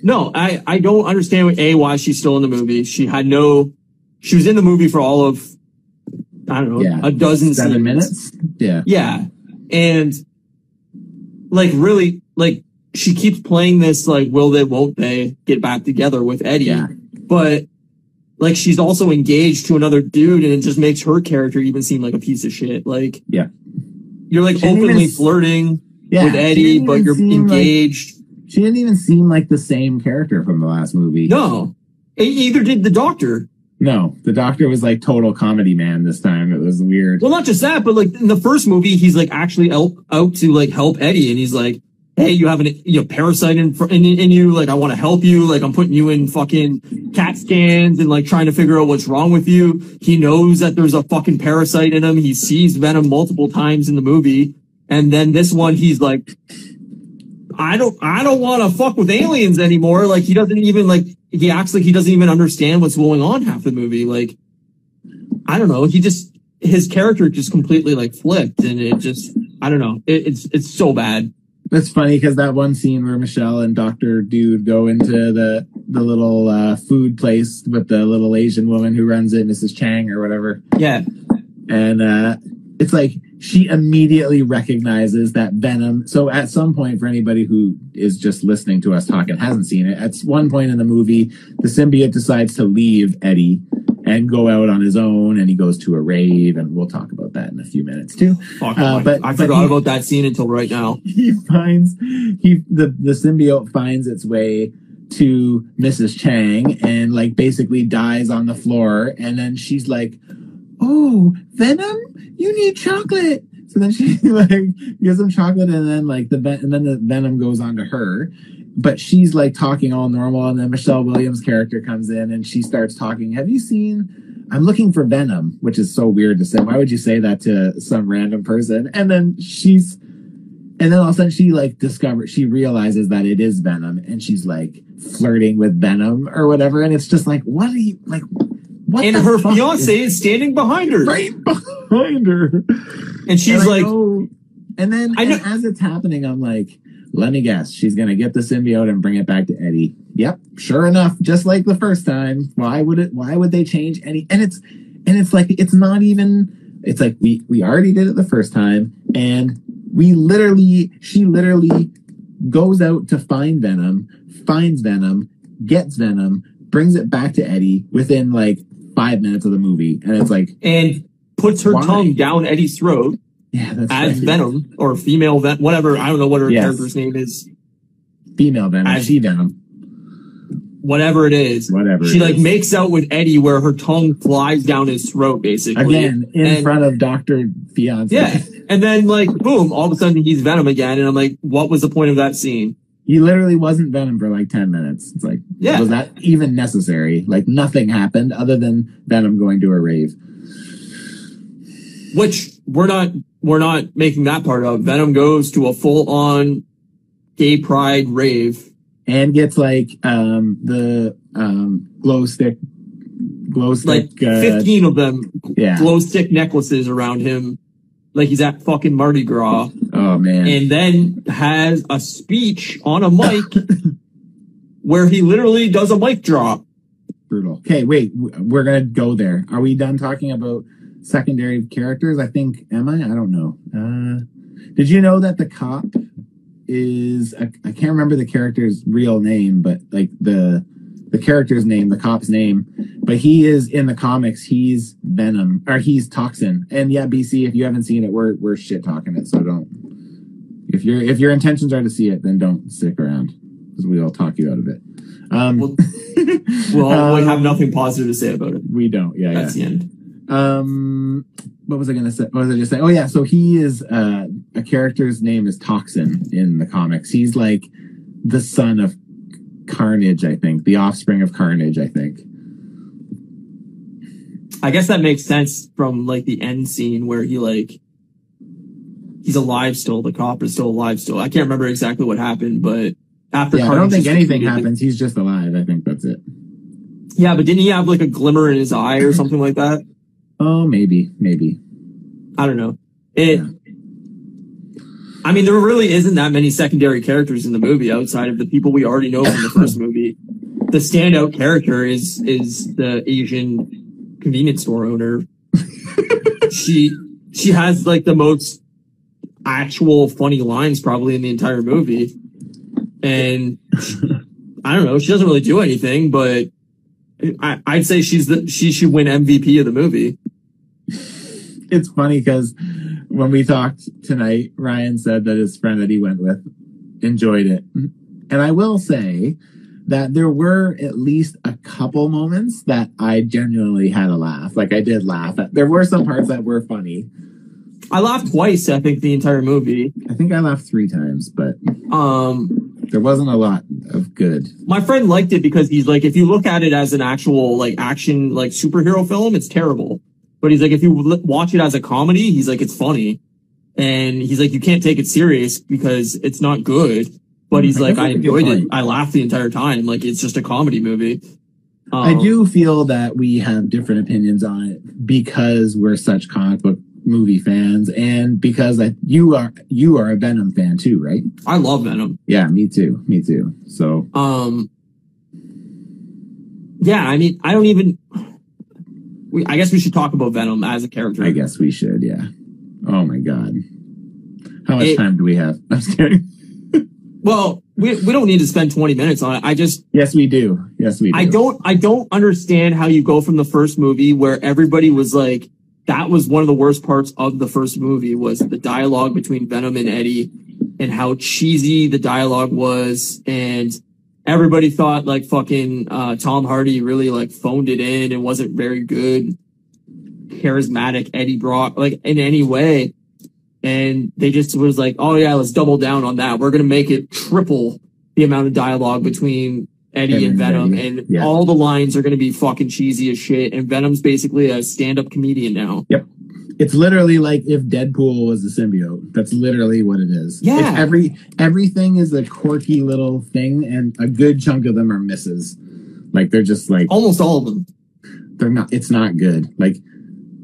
no, I I don't understand a why she's still in the movie. She had no, she was in the movie for all of I don't know Yeah, a dozen Seven minutes. Yeah. Yeah. And like really like she keeps playing this like will they won't they get back together with Eddie. Yeah. But like she's also engaged to another dude and it just makes her character even seem like a piece of shit. Like Yeah. You're like openly even flirting Yeah. with Eddie, but you're seem like- engaged. she didn't even seem like the same character from the last movie. no. Either did the doctor. No, the doctor was like total comedy man this time. It was weird. Well, not just that, but like in the first movie, he's like actually out, out to like help Eddie, and he's like, "Hey, you have an you know, parasite in, in in you. Like, I want to help you. Like, I'm putting you in fucking CAT scans and like trying to figure out what's wrong with you." He knows that there's a fucking parasite in him. He sees Venom multiple times in the movie, and then this one, he's like, I don't, I don't want to fuck with aliens anymore. Like he doesn't even like, he acts like he doesn't even understand what's going on half the movie. Like, I don't know. He just, his character just completely like flipped and it just, I don't know. It, it's, it's so bad. That's funny because that one scene where Michelle and Doctor Dude go into the the little uh, food place with the little Asian woman who runs it, Mrs. Chang or whatever, Yeah. and uh, it's like she immediately recognizes that Venom. So at some point, for anybody who is just listening to us talk and hasn't seen it, at one point in the movie, the symbiote decides to leave Eddie and go out on his own, and he goes to a rave, and we'll talk about that in a few minutes too. Fuck, Uh, but- I but forgot he- about that scene until right now. he finds he the the symbiote finds its way to Mrs. Chang and like basically dies on the floor and then she's like, "Oh, Venom, you need chocolate." So then she like gives him chocolate and then like the and then the venom goes on to her. But she's like talking all normal and then Michelle Williams character comes in and she starts talking, "Have you seen I'm looking for Venom," which is so weird to say. Why would you say that to some random person? And then she's and then all of a sudden she like discovers she realizes that it is Venom and she's like flirting with Venom or whatever. And it's just like, what are you like what and her fiance is standing behind her. right behind her. And she's And like, know- and then I know- and as it's happening, I'm like, let me guess, she's gonna get the symbiote and bring it back to Eddie. Yep, sure enough, just like the first time. Why would it why would they change any and it's and it's like it's not even it's like we we already did it the first time and we literally she literally goes out to find Venom, finds Venom, gets Venom, brings it back to Eddie within like five minutes of the movie. And it's like, and puts her Why? tongue down Eddie's throat yeah, that's as right. Venom or female Venom, whatever. I don't know what her Yes. character's name is. Female Venom, As- she Venom, Whatever it is. whatever. She like is. makes out with Eddie where her tongue flies down his throat, basically. again in And- front of Doctor Fiance. Yeah. And then like, boom, all of a sudden he's Venom again. And I'm like, what was the point of that scene? He literally wasn't Venom for like ten minutes. It's like, Yeah. was that even necessary? Like nothing happened other than Venom going to a rave. Which we're not, we're not making that part of. Venom goes to a full on gay pride rave. and gets like um the um glow stick glow Like stick uh, 15 of them yeah glow stick necklaces around him. Like he's at fucking Mardi Gras. oh man. And then has a speech on a mic where he literally does a mic drop. brutal. Okay wait. We're gonna go there. Are we done talking about secondary characters? I think am i? I don't know. Uh did you know that the cop is I, I can't remember the character's real name but like the the character's name the cop's name but he is in the comics he's venom or he's toxin and yeah bc if you haven't seen it we're we're shit talking it so don't if your if your intentions are to see it then don't stick around because we all talk you out of it um Well, Well, we um, have nothing positive to say about it. we don't yeah yeah That's the end. um, what was I gonna say? What was I just saying? Oh yeah, so he is uh, a character's name is Toxin in the comics. He's like the son of Carnage, I think, the offspring of Carnage, I think. I guess that makes sense from like the end scene where he like he's alive still. The cop is still alive still. I can't remember exactly what happened, but after Yeah, I don't think anything happens. He's just alive. I think that's it. Yeah, but didn't he have like a glimmer in his eye or something like that? Oh, maybe, maybe. I don't know. It. Yeah. I mean, there really isn't that many secondary characters in the movie outside of the people we already know from the first movie. The standout character is is the Asian convenience store owner. she she has like the most actual funny lines probably in the entire movie, and I don't know. She doesn't really do anything, but I, I'd say she's the she should win MVP of the movie. It's funny because when we talked tonight, Ryan said that his friend that he went with enjoyed it. And I will say that there were at least a couple moments that I genuinely had a laugh. Like I did laugh. At, there were some parts that were funny. I laughed twice. I think the entire movie. I think I laughed three times, but Um, there wasn't a lot of good. my friend liked it because he's like, if you look at it as an actual like action like superhero film, it's terrible. But he's like, if you watch it as a comedy, he's like, it's funny, and he's like, you can't take it serious because it's not good. but he's I like, I that's a good enjoyed it. I laughed the entire time. Like it's just a comedy movie. I Um, do feel that we have different opinions on it because we're such comic book movie fans, and because I, you are you are a Venom fan too, right? I love Venom. Yeah, me too, me too. So Um, yeah, I mean, I don't even. We, I guess we should talk about Venom as a character. I guess we should. Yeah. Oh my god, how much It- time do we have? I'm kidding. Well, we we don't need to spend twenty minutes on it. I just Yes, we do. Yes, we do. I don't I don't understand how you go from the first movie where everybody was like that was one of the worst parts of the first movie was the dialogue between Venom and Eddie and how cheesy the dialogue was and everybody thought like fucking uh, Tom Hardy really like phoned it in and wasn't very good charismatic Eddie Brock like in any way. And they just was like oh yeah let's double down on that. We're going to make it triple the amount of dialogue between Eddie and and Venom Eddie, and yeah. all the lines are going to be fucking cheesy as shit. And Venom's basically a stand-up comedian now It's literally like if Deadpool was a symbiote. That's literally what it is. Yeah. It's every everything is a quirky little thing, and a good chunk of them are misses. Like they're just like almost all of them they're not. It's not good. Like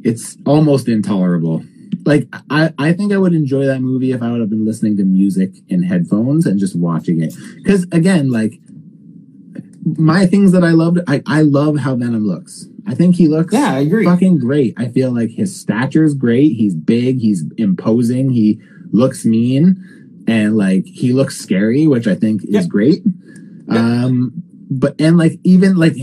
it's almost intolerable. Like I, I think I would enjoy that movie if I would have been listening to music in headphones and just watching it. Because again, like my things that I loved, I, I love how Venom looks. I think he looks yeah I agree fucking great. I feel like his stature is great. He's big. He's imposing. He looks mean, and like he looks scary, which I think is great. Yeah. Um, but and like even like,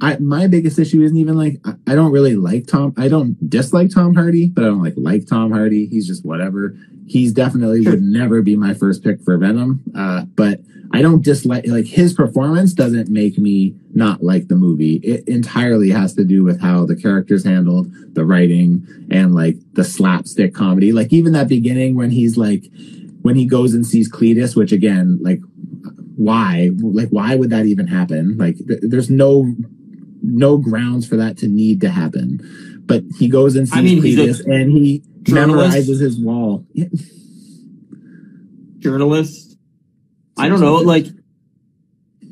I my biggest issue isn't even like I, I don't really like Tom. I don't dislike Tom Hardy, but I don't like like Tom Hardy. He's just whatever. He's definitely Sure. would never be my first pick for Venom. Uh, but I don't dislike like his performance doesn't make me not like the movie. It entirely has to do with how the characters handled, the writing, and like the slapstick comedy. Like even that beginning when he's like when he goes and sees Cletus, which again, like why? Like why would that even happen? Like th- there's no no grounds for that to need to happen. But he goes and sees I mean, Cletus and he journalist. memorizes his wall. Yeah. journalist I don't know like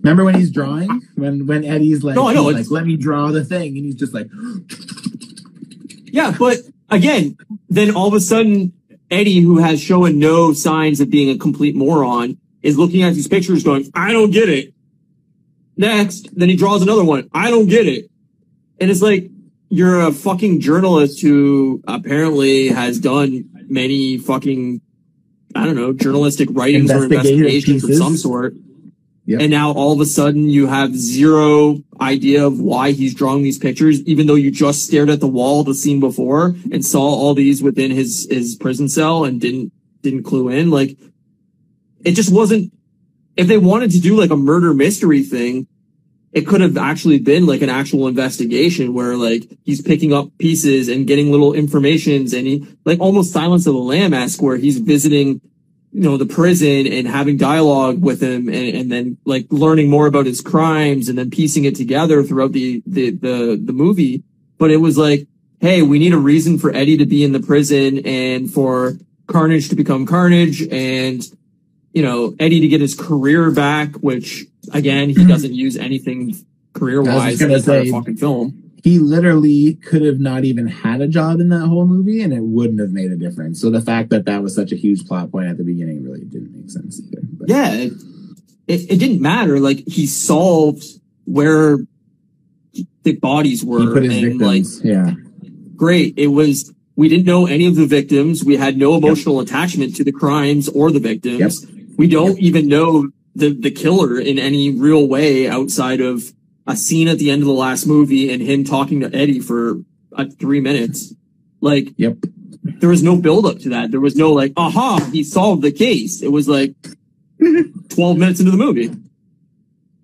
Remember when he's drawing? When when Eddie's like, No, I know, like, let me draw the thing, and he's just like, Yeah, but again, then all of a sudden, Eddie, who has shown no signs of being a complete moron, is looking at these pictures going, I don't get it. Next, then he draws another one. I don't get it. And it's like, you're a fucking journalist who apparently has done many fucking, I don't know, journalistic writings or investigations of some sort. Yep. And now all of a sudden you have zero idea of why he's drawing these pictures, even though you just stared at the wall the scene before and saw all these within his, his prison cell and didn't, didn't clue in. Like, it just wasn't, if they wanted to do like a murder mystery thing, it could have actually been like an actual investigation where like he's picking up pieces and getting little informations and he like almost Silence of the Lamb esque where he's visiting, you know, the prison and having dialogue with him and, and then like learning more about his crimes and then piecing it together throughout the, the, the, the movie. But it was like, Hey, we need a reason for Eddie to be in the prison and for Carnage to become Carnage and, you know, Eddie to get his career back, which again, he doesn't use anything career wise in fucking film. he literally could have not even had a job in that whole movie, and it wouldn't have made a difference. So the fact that that was such a huge plot point at the beginning really didn't make sense either. But Yeah, it, it, it didn't matter. Like he solved where the bodies were, he put his and like yeah, great. It was we didn't know any of the victims. We had no emotional attachment to the crimes or the victims. We don't even know the the killer in any real way outside of a scene at the end of the last movie and him talking to Eddie for uh, three minutes. Like yep. there was no build up to that. There was no like, aha, he solved the case. It was like 12 minutes into the movie.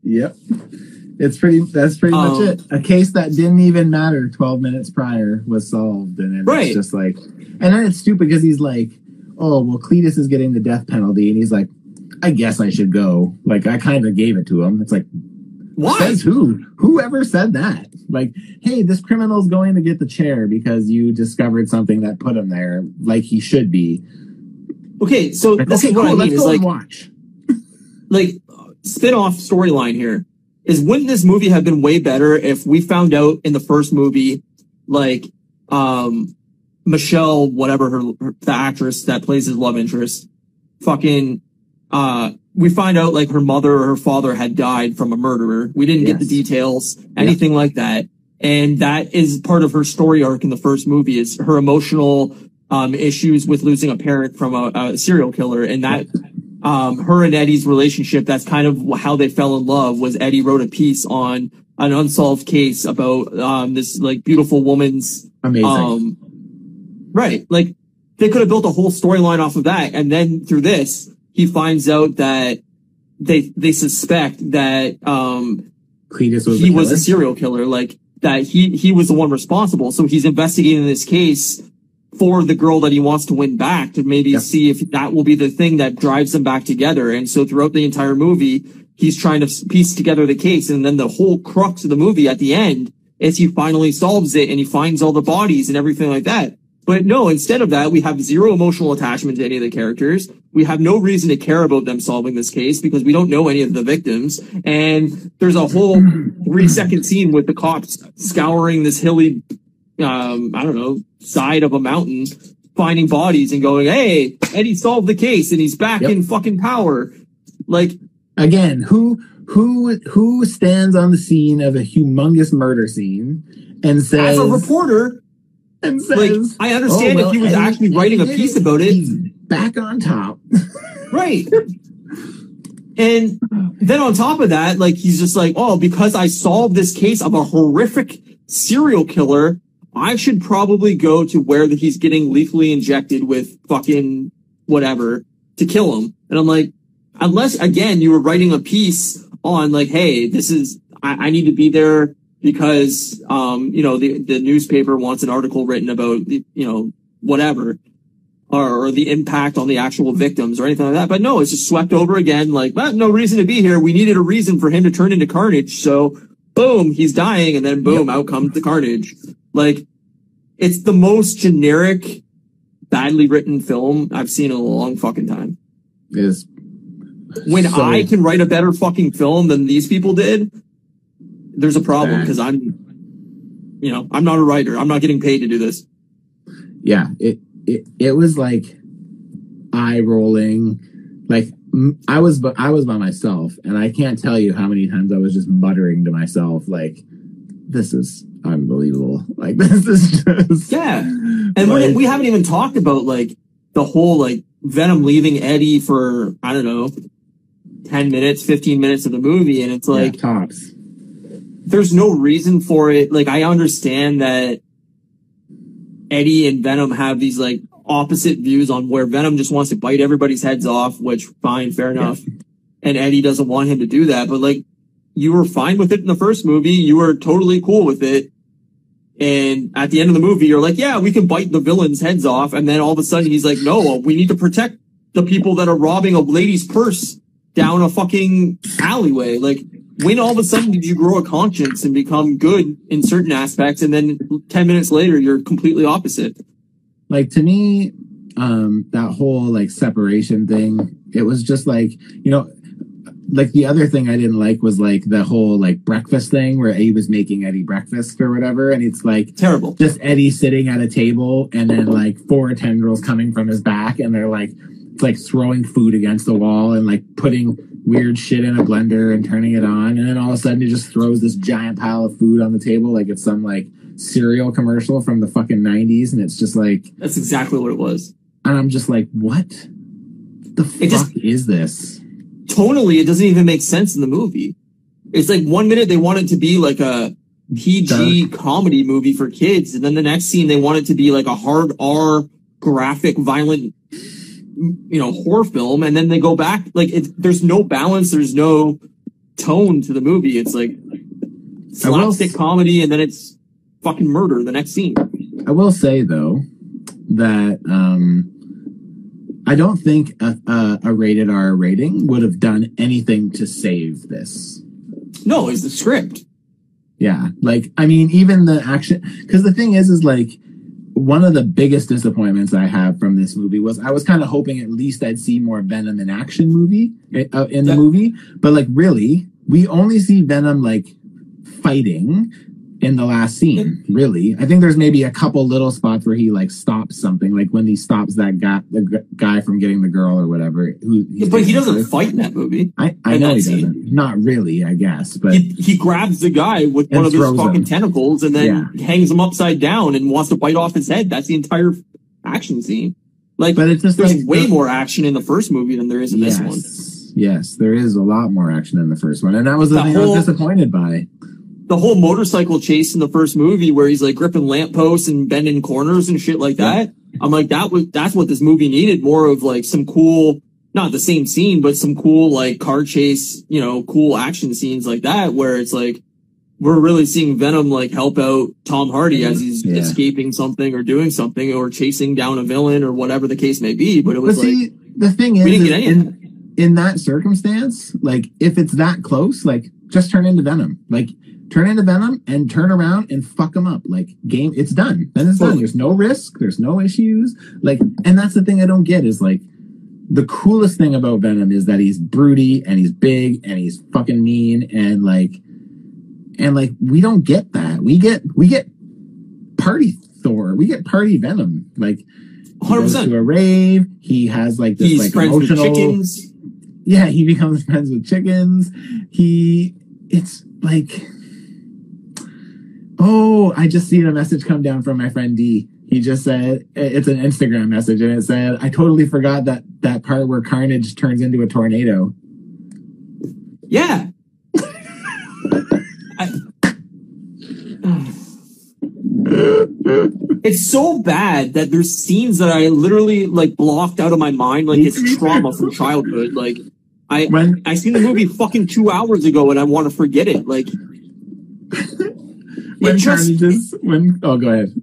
Yep. It's pretty. That's pretty Um, much it. A case that didn't even matter 12 minutes prior was solved, and then Right. it's just like, and then it's stupid because he's like, "Oh, well, Cletus is getting the death penalty," and he's like, "I guess I should go." Like I kind of gave it to him. It's like, Why? says who? Whoever said that? Like, hey, this criminal's going to get the chair because you discovered something that put him there, like he should be. Okay, so Like, this okay, is what cool. I mean let's is go like, and watch. like spin-off storyline here is wouldn't this movie have been way better if we found out in the first movie like um Michelle whatever her, her the actress that plays his love interest fucking uh we find out like her mother or her father had died from a murderer. We didn't get the details, anything like that. And that is part of her story arc in the first movie is her emotional um, issues with losing a parent from a, a serial killer. And that, um, her and Eddie's relationship, that's kind of how they fell in love was Eddie wrote a piece on an unsolved case about, um, this like beautiful woman's Amazing. um, right. Like they could have built a whole storyline off of that. And then through this, he finds out that they, they suspect that, um, Cletus was he was a serial killer, like that he, he was the one responsible. So he's investigating this case for the girl that he wants to win back to maybe Yeah. see if that will be the thing that drives them back together. And so throughout the entire movie, he's trying to piece together the case. And then the whole crux of the movie at the end is he finally solves it and he finds all the bodies and everything like that. But no, instead of that, we have zero emotional attachment to any of the characters. We have no reason to care about them solving this case because we don't know any of the victims. And there's a whole three second scene with the cops scouring this hilly, um, I don't know, side of a mountain, finding bodies and going, Hey, Eddie solved the case and he's back Yep. in fucking power. Like, Again, who who who stands on the scene of a humongous murder scene and says, as a reporter, and like, I oh, understand "Oh, well, if he was actually writing a piece it. about it. Back on top. Right. And then on top of that, like he's just like, oh, because I solved this case of a horrific serial killer, I should probably go to where that he's getting lethally injected with fucking whatever to kill him. And I'm like, unless again you were writing a piece on like, hey, this is I, I need to be there because um, you know, the the newspaper wants an article written about you know, whatever or, or the impact on the actual victims or anything like that. But no, it's just swept over again. Like, well, no reason to be here. We needed a reason for him to turn into carnage. So boom, he's dying. And then boom, out comes the carnage. Like it's the most generic, badly written film I've seen in a long fucking time. Is When so- I can write a better fucking film than these people did, there's a problem because I'm, you know, I'm not a writer. I'm not getting paid to do this. yeah, it it it was like eye rolling. Like I was, bu- I was by myself, and I can't tell you how many times I was just muttering to myself, like, "This is unbelievable! Like this is just Yeah. And like, we haven't even talked about like the whole like Venom leaving Eddie for I don't know, ten minutes, fifteen minutes of the movie, and it's yeah, like tops. There's no reason for it. Like I understand that Eddie and Venom have these like opposite views on where Venom just wants to bite everybody's heads off, which fine, fair enough. And Eddie doesn't want him to do that, but like you were fine with it in the first movie. You were totally cool with it. And at the end of the movie, you're like, yeah, we can bite the villains' heads off. And then all of a sudden he's like, no, we need to protect the people that are robbing a lady's purse down a fucking alleyway. Like, when all of a sudden did you grow a conscience and become good in certain aspects? And then 10 minutes later, you're completely opposite. like to me um that whole like separation thing it was just like you know like the other thing i didn't like was like the whole like breakfast thing where eddie was making eddie breakfast or whatever and it's like Terrible. just eddie sitting at a table and then like four tendrils coming from his back and they're like like throwing food against the wall and like putting weird shit in a blender and turning it on and then all of a sudden he just throws this giant pile of food on the table like it's some like cereal commercial from the fucking 90s and it's just like That's exactly what it was. and I'm just like, what the It fuck just- is this? Tonally, it doesn't even make sense in the movie. It's like one minute they want it to be like a PG comedy movie for kids, and then the next scene they want it to be like a hard R graphic, violent, you know, horror film, and then they go back like it, there's no balance, there's no tone to the movie. It's like slapstick comedy, and then it's fucking murder the next scene. I will say though that um, I don't think a, a, a rated R rating would have done anything to save this. No, it's the script. Yeah, like I mean, even the action. Because the thing is, is like one of the biggest disappointments I have from this movie was I was kind of hoping at least I'd see more Venom in action movie uh, in the Yeah. movie, but like really, we only see Venom like fighting in the last scene. Really, I think there's maybe a couple little spots where he like stops something, like when he stops that guy, the g- guy from getting the girl or whatever. Who, but he doesn't fight in that movie. I, I know he scene. doesn't. Not really, I guess, but He, he grabs the guy with one of his fucking him. tentacles and then hangs him upside down and wants to bite off his head. That's the entire action scene. Like, but it's just there's like way the- more action in the first movie than there is in this one. Yes, yes, there is a lot more action in the first one, and that was the, The thing I whole- was disappointed by. The whole motorcycle chase in the first movie where he's like gripping lampposts and bending corners and shit like that. I'm like, that was, that's what this movie needed more of like some cool, not the same scene, but some cool like car chase, you know, cool action scenes like that where it's like, we're really seeing Venom like help out Tom Hardy as he's Yeah. escaping something or doing something or chasing down a villain or whatever the case may be. But it But was like, see, the thing is, we didn't is get any in, in that circumstance, like if it's that close, like just turn into Venom, like turn into Venom and turn around and fuck them up. Like game, it's done. Then it's done. There's no risk. There's no issues. Like, and that's the thing I don't get is like. The coolest thing about Venom is that he's broody and he's big and he's fucking mean and like and like we don't get that. We get we get party Thor. We get party Venom. Like he goes 100%. to a rave. He has like this he's like friends with emotional. chickens. Yeah, he becomes friends with chickens. He it's like oh, I just seen a message come down from my friend D. He just said it's an Instagram message and it said I totally forgot that that part where Carnage turns into a tornado. Yeah. I- it's so bad that there's scenes that I literally like blocked out of my mind, like it's trauma from childhood. Like I When I seen the movie fucking two hours ago and I want to forget it. Like when just Carnage is when oh go ahead.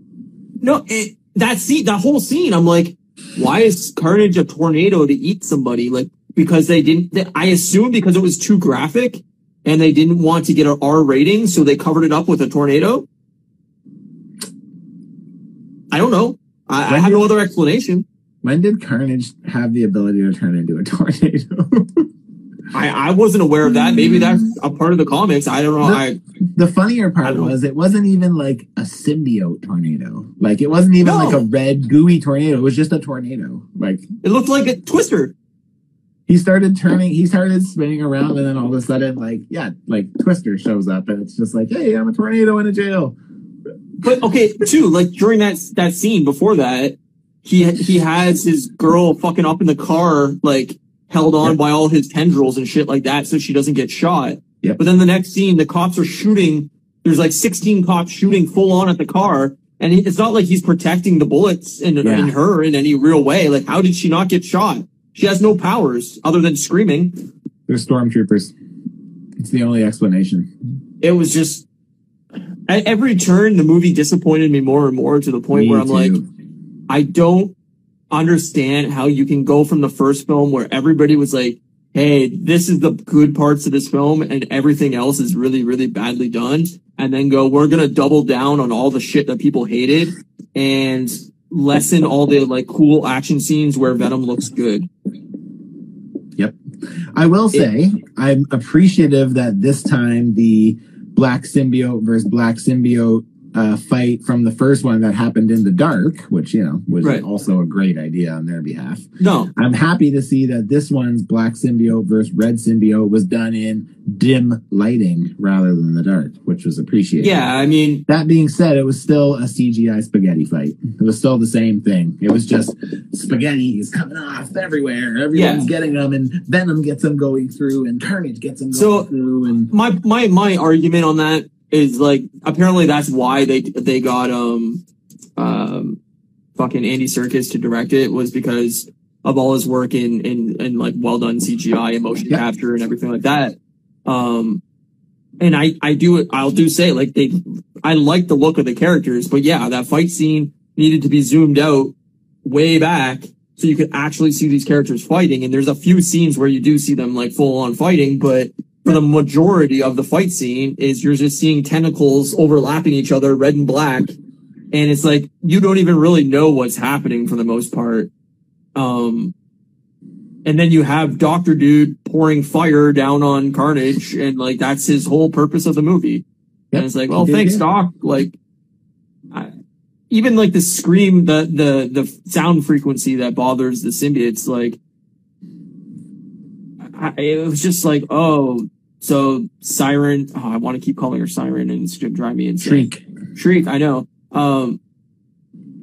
no it, that scene that whole scene. I'm like, why is Carnage a tornado to eat somebody? Like because they didn't. They, I assume because it was too graphic and they didn't want to get an R rating, so they covered it up with a tornado. I don't know. I, I have did- no other explanation. When did Carnage have the ability to turn into a tornado? I, I wasn't aware of that. Maybe that's a part of the comics. I don't know. No. I the funnier part was it wasn't even like a symbiote tornado. Like it wasn't even No. like a red gooey tornado. It was just a tornado. Like it looked like a twister. he started turning, he started spinning around, and then all of a sudden, like yeah, like Twister shows up, and it's just like, hey, I'm a tornado in a jail. But okay, too, like during that that scene before that, he he has his girl fucking up in the car, like held on by all his tendrils and shit like that, so she doesn't get shot. Yep. But then the next scene, the cops are shooting. There's like 16 cops shooting full on at the car, and it's not like he's protecting the bullets in, Yeah. in her in any real way. Like, how did she not get shot? She has no powers other than screaming. They're stormtroopers. It's the only explanation. It was just at every turn, the movie disappointed me more and more to the point Me where I'm too. like, I don't understand how you can go from the first film where everybody was like, Hey, this is the good parts of this film and everything else is really, really badly done. And then go, we're going to double down on all the shit that people hated and lessen all the like cool action scenes where Venom looks good. Yep. I will say I'm appreciative that this time the black symbiote versus black symbiote uh, fight from the first one that happened in the dark, which you know was Right. also a great idea on their behalf. No, I'm happy to see that this one's black symbiote versus red symbiote was done in dim lighting rather than the dark, which was appreciated. yeah, I mean, That being said, it was still a CGI spaghetti fight. It was still the same thing. It was just spaghetti is coming off everywhere. Everyone's Yeah. getting them, and Venom gets them going through, and Carnage gets them going So- through. And my my my argument on that is like apparently that's why they they got um um fucking Andy Serkis to direct it was because of all his work in in in like well done CGI and motion Yeah. capture and everything like that. Um and I I do I'll do say like they I like the look of the characters, but yeah, that fight scene needed to be zoomed out way back so you could actually see these characters fighting. And there's a few scenes where you do see them like full on fighting, but for the majority of the fight scene is you're just seeing tentacles overlapping each other, red and black. and it's like you don't even really know what's happening for the most part. Um, and then you have Doctor Dude pouring fire down on Carnage, and like that's his whole purpose of the movie. Yep, and it's like, well, thanks. Doc. Like, I, even like the scream, the the the sound frequency that bothers the symbiotes, like, I, it was just like, oh, so Siren. Oh, I want to keep calling her Siren, and it's gonna drive me insane. Shriek. Shriek, I know. Um,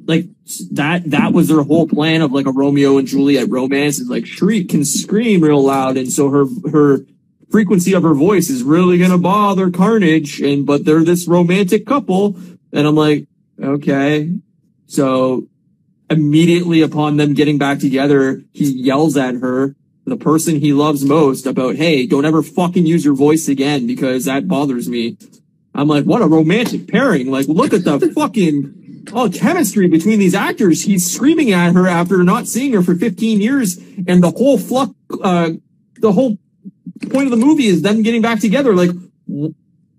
like that, that was their whole plan of like a Romeo and Juliet romance is like Shriek can scream real loud. And so her, her frequency of her voice is really going to bother Carnage. And, but they're this romantic couple. And I'm like, okay. So immediately upon them getting back together, he yells at her, the person he loves most about, Hey, don't ever fucking use your voice again because that bothers me. I'm like, what a romantic pairing. Like, look at the fucking oh, chemistry between these actors. He's screaming at her after not seeing her for 15 years. And the whole fluck, uh, the whole point of the movie is them getting back together. Like, w-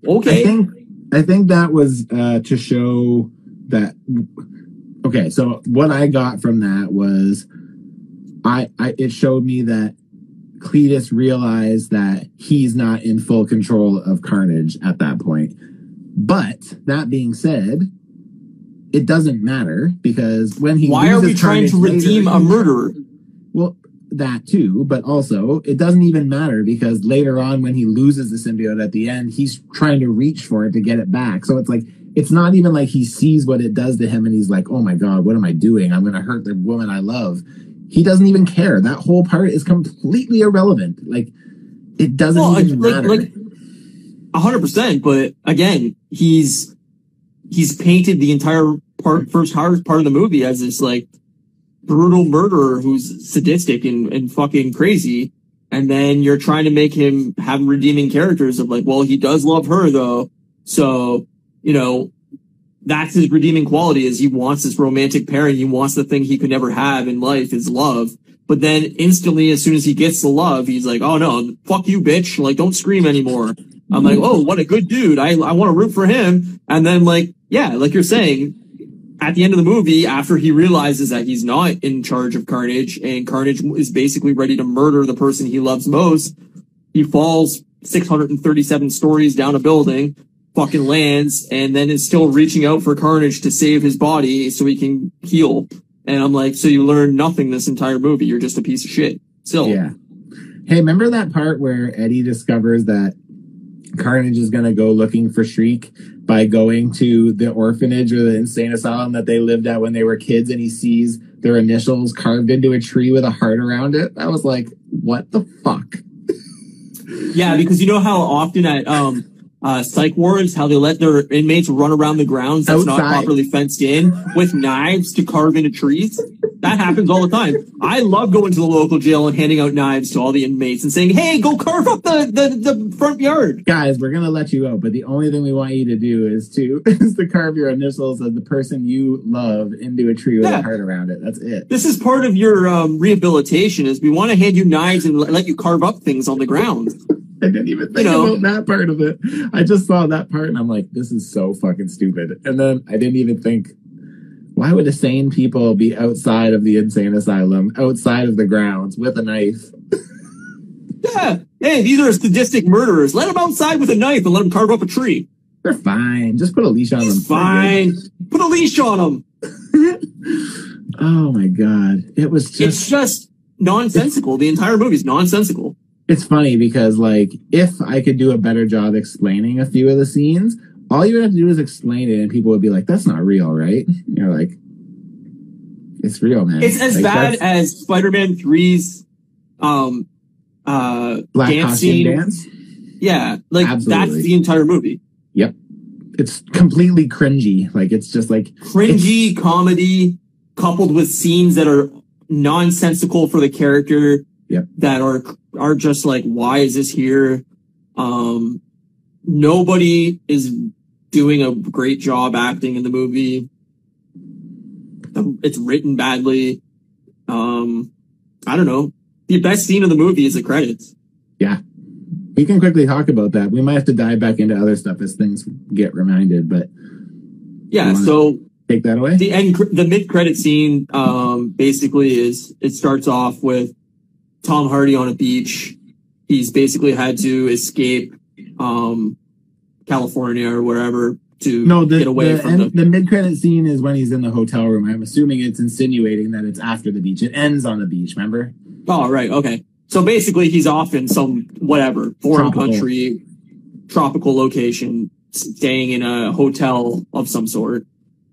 I okay. think I think that was uh, to show that. Okay, so what I got from that was, I, I it showed me that Cletus realized that he's not in full control of Carnage at that point. But that being said, it doesn't matter because when he Why are we trying to Carnage later, redeem a murderer? well, that too, but also it doesn't even matter because later on when he loses the symbiote at the end, he's trying to reach for it to get it back. So it's like it's not even like he sees what it does to him and he's like, "Oh my god, what am I doing? I'm going to hurt the woman I love." He doesn't even care. That whole part is completely irrelevant. Like it doesn't Well, even like, matter. like, a hundred percent. But again, he's, he's painted the entire part, first part of the movie as this like brutal murderer who's sadistic and, and fucking crazy. And then you're trying to make him have redeeming characters of like, well, he does love her though. So, you know, that's his redeeming quality is he wants this romantic pairing. He wants the thing he could never have in life is love. But then instantly, as soon as he gets the love, he's like, oh no, fuck you, bitch. Like, don't scream anymore. I'm like, oh, what a good dude. I, I want to root for him. And then like, yeah, like you're saying, at the end of the movie, after he realizes that he's not in charge of Carnage and Carnage is basically ready to murder the person he loves most, he falls 637 stories down a building, fucking lands, and then is still reaching out for Carnage to save his body so he can heal. And I'm like, so you learn nothing this entire movie. You're just a piece of shit. Still, Yeah. Hey, remember that part where Eddie discovers that Carnage is going to go looking for Shriek by going to the orphanage or the insane asylum that they lived at when they were kids and he sees their initials carved into a tree with a heart around it? I was like, what the fuck? Yeah, because you know how often at um uh psych wards how they let their inmates run around the grounds that's not properly fenced in with knives to carve into trees. That happens all the time. I love going to the local jail and handing out knives to all the inmates and saying, "Hey, go carve up the the, the front yard." Guys, we're going to let you out, but the only thing we want you to do is to is to carve your initials of the person you love into a tree with Yeah. a heart around it. That's it. This is part of your um, rehabilitation. Is we want to hand you knives and let you carve up things on the ground. I didn't even think know. about that part of it. I just saw that part and I'm like, this is so fucking stupid. And then I didn't even think, why would the sane people be outside of the insane asylum, outside of the grounds with a knife? Yeah. Hey, these are sadistic murderers. Let them outside with a knife and let them carve up a tree. They're fine. Just put a leash on them. Fine. Put a leash on them. Oh my god. It was It's just just nonsensical. The entire movie's nonsensical. It's funny because like if I could do a better job explaining a few of the scenes, all you would have to do is explain it and people would be like, That's not real, right? And you're like, It's real, man. It's as Like, bad as Spider-Man 3's um uh black dance costume scene. dance. Yeah, like that's the entire movie. Yep, it's completely cringy. Like it's just like Cringy comedy coupled with scenes that are nonsensical for the character. Yep. That are are just like, why is this here? Um, nobody is doing a great job acting in the movie. It's written badly. Um, I don't know. The best scene of the movie is the credits. Yeah. We can quickly talk about that. We might have to dive back into other stuff as things get reminded, but Yeah. So take that away. the end, the mid credit scene, um, basically is it starts off with Tom Hardy on a beach. He's basically had to escape, um, California or wherever to No, the get away the, from end- the. the mid credit scene is when he's in the hotel room. I'm assuming it's insinuating that it's after the beach. It ends on the beach. Remember? Oh, right. Okay. So basically, he's off in some whatever foreign Tropical. country, tropical location, staying in a hotel of some sort,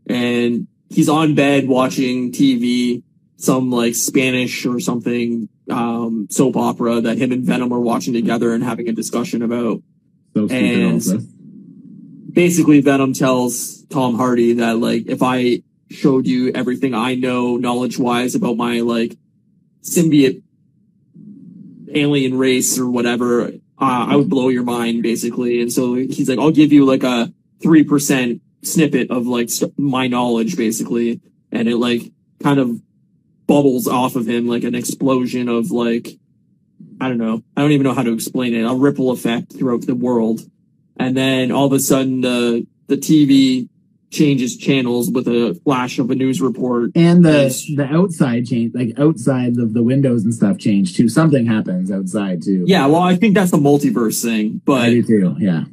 and he's on bed watching TV, some like Spanish or something um, soap opera that him and Venom are watching together and having a discussion about. So. And- Basically, Venom tells Tom Hardy that like if I showed you everything I know knowledge wise about my like symbiote alien race or whatever, uh, I would blow your mind basically. And so he's like, I'll give you like a 3% snippet of like st- my knowledge basically. And it like kind of bubbles off of him like an explosion of like, I don't know. I don't even know how to explain it. A ripple effect throughout the world. And then all of a sudden the, the TV changes channels with a flash of a news report. And the Yes. the outside change, like outside of the windows and stuff, change too. Something happens outside too. Yeah. Well, I think that's the multiverse thing, but I do too. Yeah.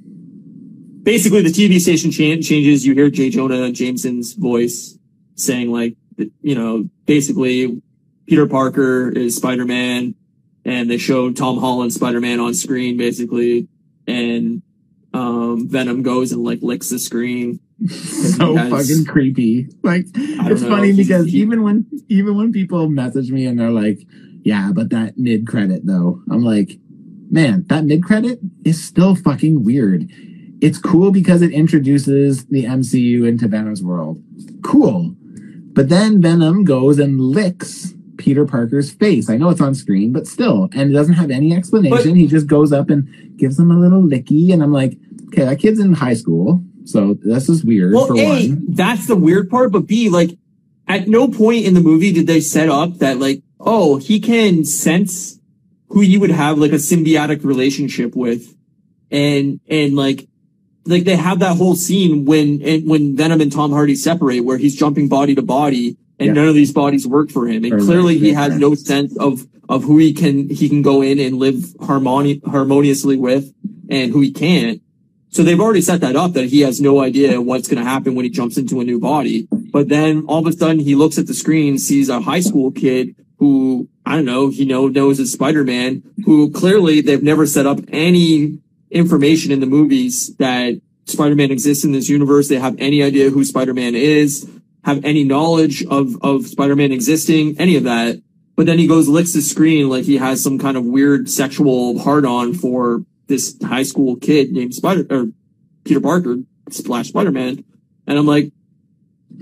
basically the TV station cha- changes. You hear J. Jonah Jameson's voice saying like, you know, basically Peter Parker is Spider-Man and they show Tom Holland Spider-Man on screen basically. And, um, Venom goes and like licks the screen. so has- fucking creepy. Like it's know, funny because he- even when even when people message me and they're like, "Yeah, but that mid credit though," I'm like, "Man, that mid credit is still fucking weird." It's cool because it introduces the MCU into Venom's world. Cool. But then Venom goes and licks Peter Parker's face. I know it's on screen, but still, and it doesn't have any explanation. But- he just goes up and gives him a little licky, and I'm like, okay, that kid's in high school, so this is weird Well, for A, one. that's the weird part, but B, like, at no point in the movie did they set up that, like, oh, he can sense who you would have, like, a symbiotic relationship with. And, and, like, like they have that whole scene when, when Venom and Tom Hardy separate where he's jumping body to body and Yeah. none of these bodies work for him. And Or clearly he has no sense of, of who he can, he can go in and live harmoni- harmoniously with and who he can't. So they've already set that up that he has no idea what's going to happen when he jumps into a new body. But then all of a sudden he looks at the screen, sees a high school kid who, I don't know, he know, knows is Spider-Man, who clearly they've never set up any information in the movies that Spider-Man exists in this universe. They have any idea who Spider-Man is, have any knowledge of, of Spider-Man existing, any of that. But then he goes, licks the screen like he has some kind of weird sexual hard on for this high school kid named Spider, or Peter Parker slash Spider-Man. And I'm like,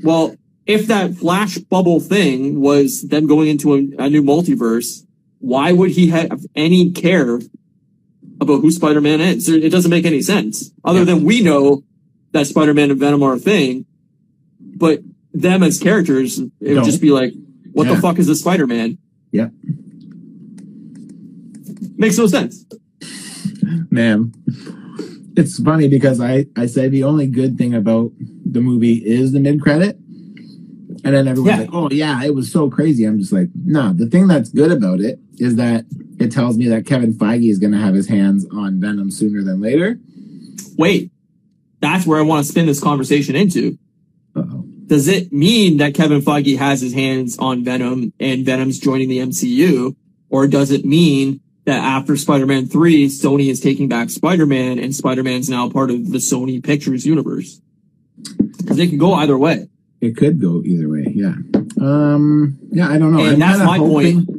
well, if that flash bubble thing was them going into a, a new multiverse, why would he have any care about who Spider-Man is? It doesn't make any sense. Other Yeah. than we know that Spider-Man and Venom are a thing, but them as characters, it would Don't. just be like, what Yeah. the fuck is a Spider-Man? Yeah. Makes no sense. man it's funny because i i say the only good thing about the movie is the mid credit and then everyone's Yeah. like oh yeah it was so crazy i'm just like no the thing that's good about it is that it tells me that kevin feige is going to have his hands on venom sooner than later Wait, that's where I want to spin this conversation into. Uh-oh. Does it mean that Kevin Feige has his hands on Venom and Venom's joining the MCU? Or does it mean that after Spider-Man 3, Sony is taking back Spider-Man and Spider-Man's now part of the Sony Pictures universe? Because they can go either way. it could go either way yeah um yeah i don't know And i'm that's my hoping point.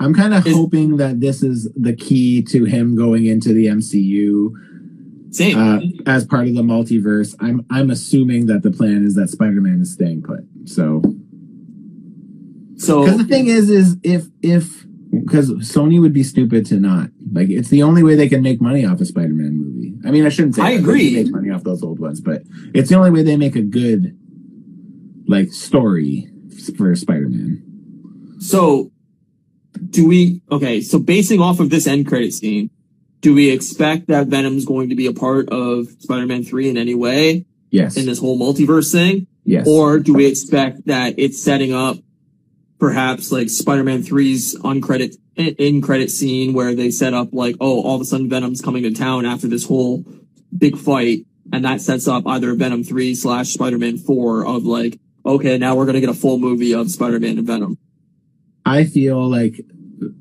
I'm kind of hoping that this is the key to him going into the mcu Same. uh, as part of the multiverse. I'm I'm assuming that the plan is that Spider-Man is staying put. So so, because the thing is, is if if because Sony would be stupid to not like it's the only way they can make money off a Spider-Man movie. I mean, I shouldn't say I that. They agree. can make money off those old ones, but it's the only way they make a good like story for Spider-Man. so do we, okay, so basing off of this end credit scene, do we expect that Venom's going to be a part of Spider-Man 3 in any way? Yes, in this whole multiverse thing. Yes. Or do we expect that it's setting up perhaps like Spider-Man 3's on credit in credit scene where they set up like, oh, all of a sudden Venom's coming to town after this whole big fight. And that sets up either Venom 3 slash Spider-Man 4 of like, okay, now we're going to get a full movie of Spider-Man and Venom. I feel like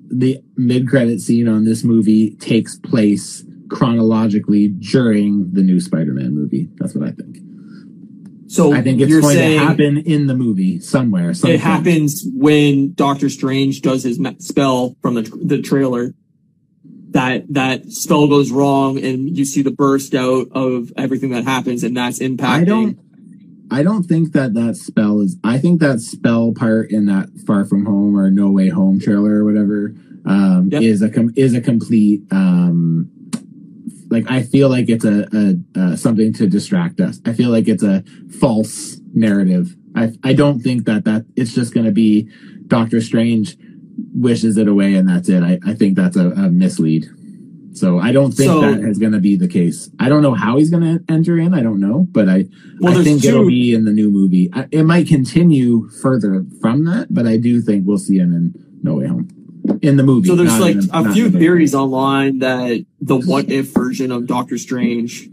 the mid credit scene on this movie takes place chronologically during the new Spider-Man movie. That's what I think. So I think it's going to happen in the movie somewhere. it happens when Doctor Strange does his spell from the the trailer. That that spell goes wrong, and you see the burst out of everything that happens, and that's impacting. I don't. I don't think that that spell is. I think that spell part in that Far From Home or No Way Home trailer or whatever um, Yep. is a com- is a complete. Um, like I feel like it's a, a, a something to distract us. I feel like it's a false narrative. I I don't think that that it's just going to be Doctor Strange wishes it away and that's it. I, I think that's a, a mislead. So I don't think So- that is going to be the case. I don't know how he's going to enter in. I don't know, but I Well, I think two. it'll be in the new movie. I, it might continue further from that, but I do think we'll see him in No Way Home in the movie. So there's like in a few theories online that the what if version of Doctor Strange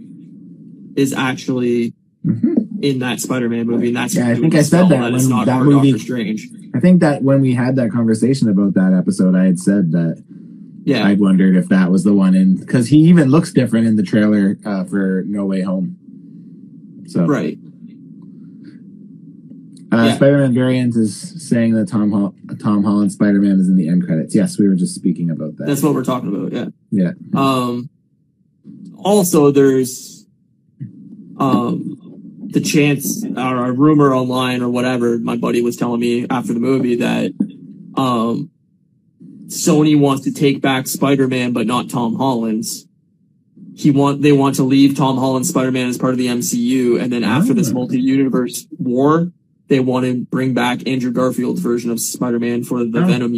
is actually Mhm. in that Spider-Man movie, and that's Yeah, I think I said that it's when not that movie- Doctor Strange. I think that when we had that conversation about that episode, I had said that Yeah, I wondered if that was the one in because he even looks different in the trailer uh, for No Way Home. So right. Uh, Yeah. Spider-Man variant is saying that Tom Hol- Tom Holland Spider-Man is in the end credits. Yes, we were just speaking about that. That's what we're talking about. Yeah. yeah. Um, also, there's um, the chance or a rumor online or whatever. My buddy was telling me after the movie that um, Sony wants to take back Spider-Man, but not Tom Holland's. He want they want to leave Tom Holland Spider-Man as part of the MCU, and then after this Ah. multi-universe war, they want to bring back Andrew Garfield's version of Spider-Man for the Oh. Venom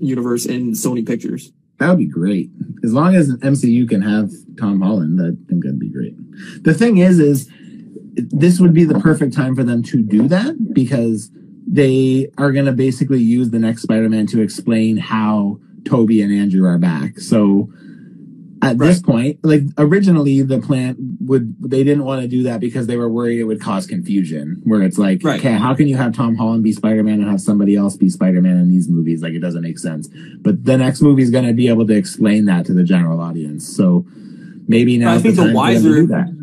universe in Sony Pictures. That would be great. As long as MCU can have Tom Holland, I think that'd be great. The thing is, is this would be the perfect time for them to do that because they are going to basically use the next Spider-Man to explain how Tobey and Andrew are back. So at this point, like originally the plan would, they didn't want to do that because they were worried it would cause confusion where it's like, Right. okay, how can you have Tom Holland be Spider-Man and have somebody else be Spider-Man in these movies? Like it doesn't make sense. But the next movie is going to be able to explain that to the general audience. So maybe now I think the time for them to wiser-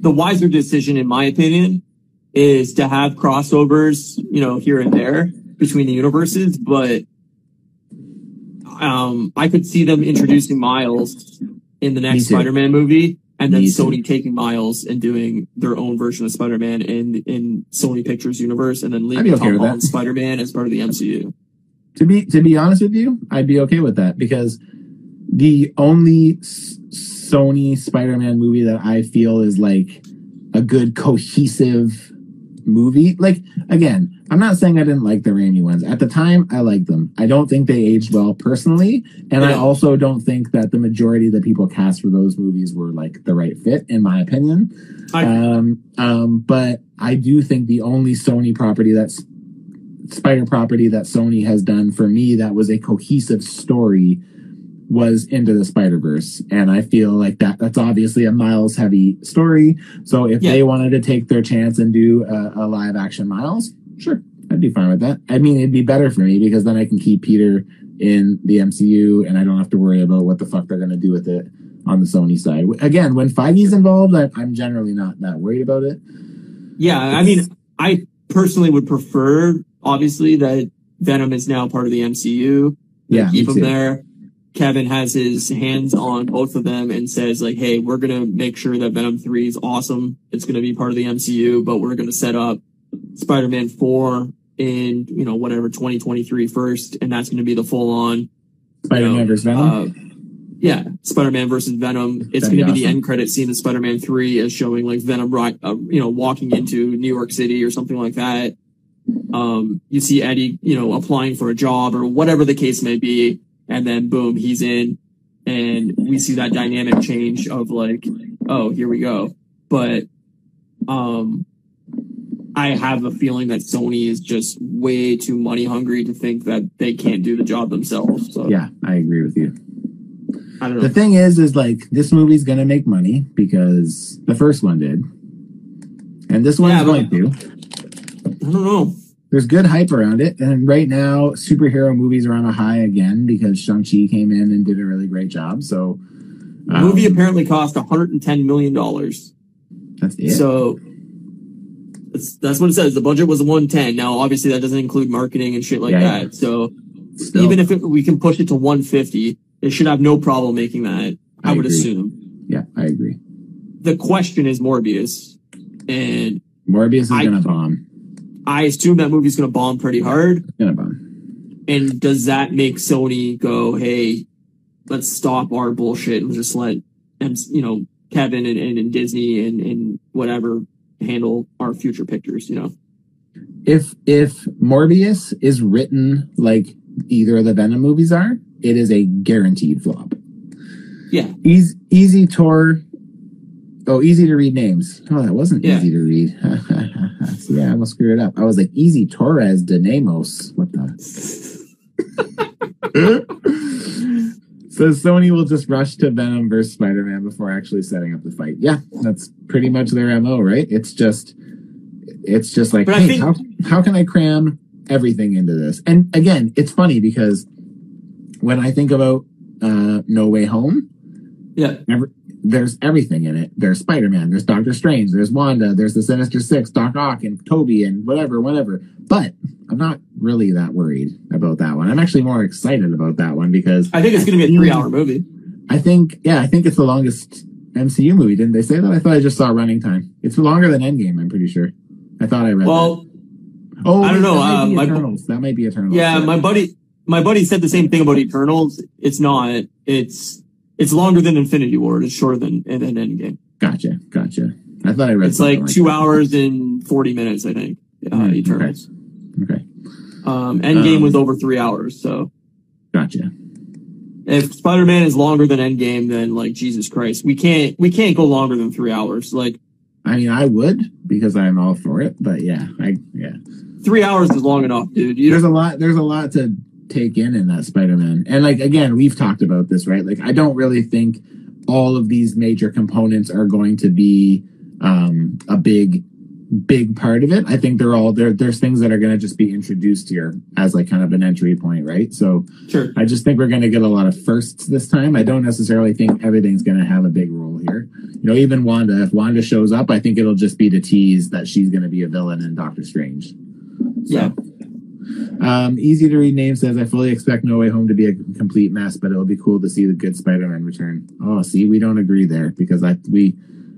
the wiser decision, in my opinion, is to have crossovers, you know, here and there between the universes. But um, I could see them introducing Miles in the next. Spider-Man movie, and then Me too. Sony taking Miles and doing their own version of Spider-Man in in Sony Pictures universe, and then leaving okay Tom that. Spider-Man as part of the MCU. To be to be honest with you, I'd be okay with that because the only S- Sony Spider-Man movie that I feel is like a good cohesive movie. Like again, I'm not saying I didn't like the Raimi ones. At the time, I liked them. I don't think they aged well personally, and I also don't think that the majority of the people cast for those movies were like the right fit, in my opinion. I- um, um, but I do think the only Sony property that's Spider property that Sony has done for me that was a cohesive story was Into the Spider Verse, and I feel like that that's obviously a Miles heavy story. So if Yeah. they wanted to take their chance and do a, a live action Miles, sure, I'd be fine with that. I mean, it'd be better for me because then I can keep Peter in the MCU, and I don't have to worry about what the fuck they're gonna do with it on the Sony side. Again, when Feige's involved, I, I'm generally not that worried about it. Yeah, I mean, I personally would prefer, obviously, that Venom is now part of the MCU. Yeah, keep him too. there. Kevin has his hands on both of them and says like, "Hey, we're gonna make sure that Venom Three is awesome. It's gonna be part of the MCU, but we're gonna set up Spider-Man Four in you know whatever 2023 first, and that's gonna be the full-on Spider-Man know, versus Venom. uh, yeah, Spider-Man versus Venom. It's going to be be the end credit scene of Spider-Man Three as showing like Venom, uh, you know, walking into New York City or something like that. Um, you see Eddie, you know, applying for a job or whatever the case may be, and then boom, he's in, and we see that dynamic change of like, oh, here we go. But, um, I have a feeling that Sony is just way too money hungry to think that they can't do the job themselves. So Yeah, I agree with you. I don't know. The thing is, is like this movie's gonna make money because the first one did, and this one's Yeah, going to. I don't know. There's good hype around it, and right now superhero movies are on a high again because Shang Chi came in and did a really great job. So, The um, movie apparently cost 110 million dollars. that's it. So that's, that's what it says. The budget was 110. Now, obviously, that doesn't include marketing and shit like Yeah, that. So Still, even if it, we can push it to 150, they should have no problem making that. I, I would agree. assume. yeah, I agree. The question is Morbius, and Morbius is gonna bomb. I assume that movie's going to bomb pretty hard. Gonna bomb. And does that make Sony go, hey, let's stop our bullshit and just let, you know, Kevin and, and, and Disney and, and whatever handle our future pictures, you know? If if Morbius is written like either of the Venom movies are, it is a guaranteed flop. Yeah. Easy, easy Tor. Oh, easy to read names. Oh, that wasn't Yeah. easy to read. See, yeah, I almost screwed it up. I was like, easy Torres de Nemos. What the? so Sony will just rush to Venom versus Spider-Man before actually setting up the fight. Yeah, that's pretty much their MO, right? It's just, it's just like, But hey, think- how, how can I cram everything into this? And again, it's funny because when I think about uh, No Way Home, Yeah. There's everything in it. There's Spider Man, there's Doctor Strange, there's Wanda, there's the Sinister Six, Doc Ock, and Tobey, and whatever, whatever. But I'm not really that worried about that one. I'm actually more excited about that one because I think it's going to be a three hour movie. I think, yeah, I think it's the longest MCU movie. Didn't they say that? I thought I just saw running time. It's longer than Endgame. I'm pretty sure. I thought I read. Well, that. oh, I don't know, That might uh, be my- Eternals. That might be Eternals. yeah, my buddy, my buddy said the same thing about Eternals. It's not. It's it's longer than Infinity War. It's shorter than than Endgame. Gotcha, gotcha. I thought I read. It's like like two that. hours and forty minutes, I think. Uh, Hmm, Eternals. Okay, Um, Endgame Um, was over three hours. So gotcha. if Spider Man is longer than Endgame, then like Jesus Christ, we can't we can't go longer than three hours. Like I mean, I would because I'm all for it. But yeah, I yeah. three hours is long enough, dude. You There's a lot. There's a lot to take in in that Spider-Man, and like again, we've talked about this, right? Like, I don't really think all of these major components are going to be um, a big, big part of it. I think they're all there. There's things that are going to just be introduced here as like kind of an entry point, right? So sure. I just think we're going to get a lot of firsts this time. I don't necessarily think everything's going to have a big role here. You know, even Wanda, if Wanda shows up, I think it'll just be to tease that she's going to be a villain in Doctor Strange. So, Yeah. Um, easy to read name says, I fully expect No Way Home to be a complete mess, but it'll be cool to see the good Spider-Man return. Oh, see, we don't agree there because I, we,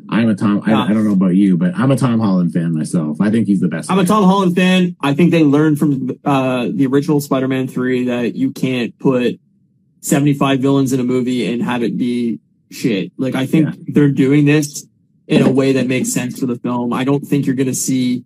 I'm a Tom, I, I don't know about you, but I'm a Tom Holland fan myself. I think he's the best. I'm a Tom Holland fan. I think they learned from uh, the original Spider-Man 3 that you can't put 75 villains in a movie and have it be shit. Like, I think Yeah. they're doing this in a way that makes sense for the film. I don't think you're going to see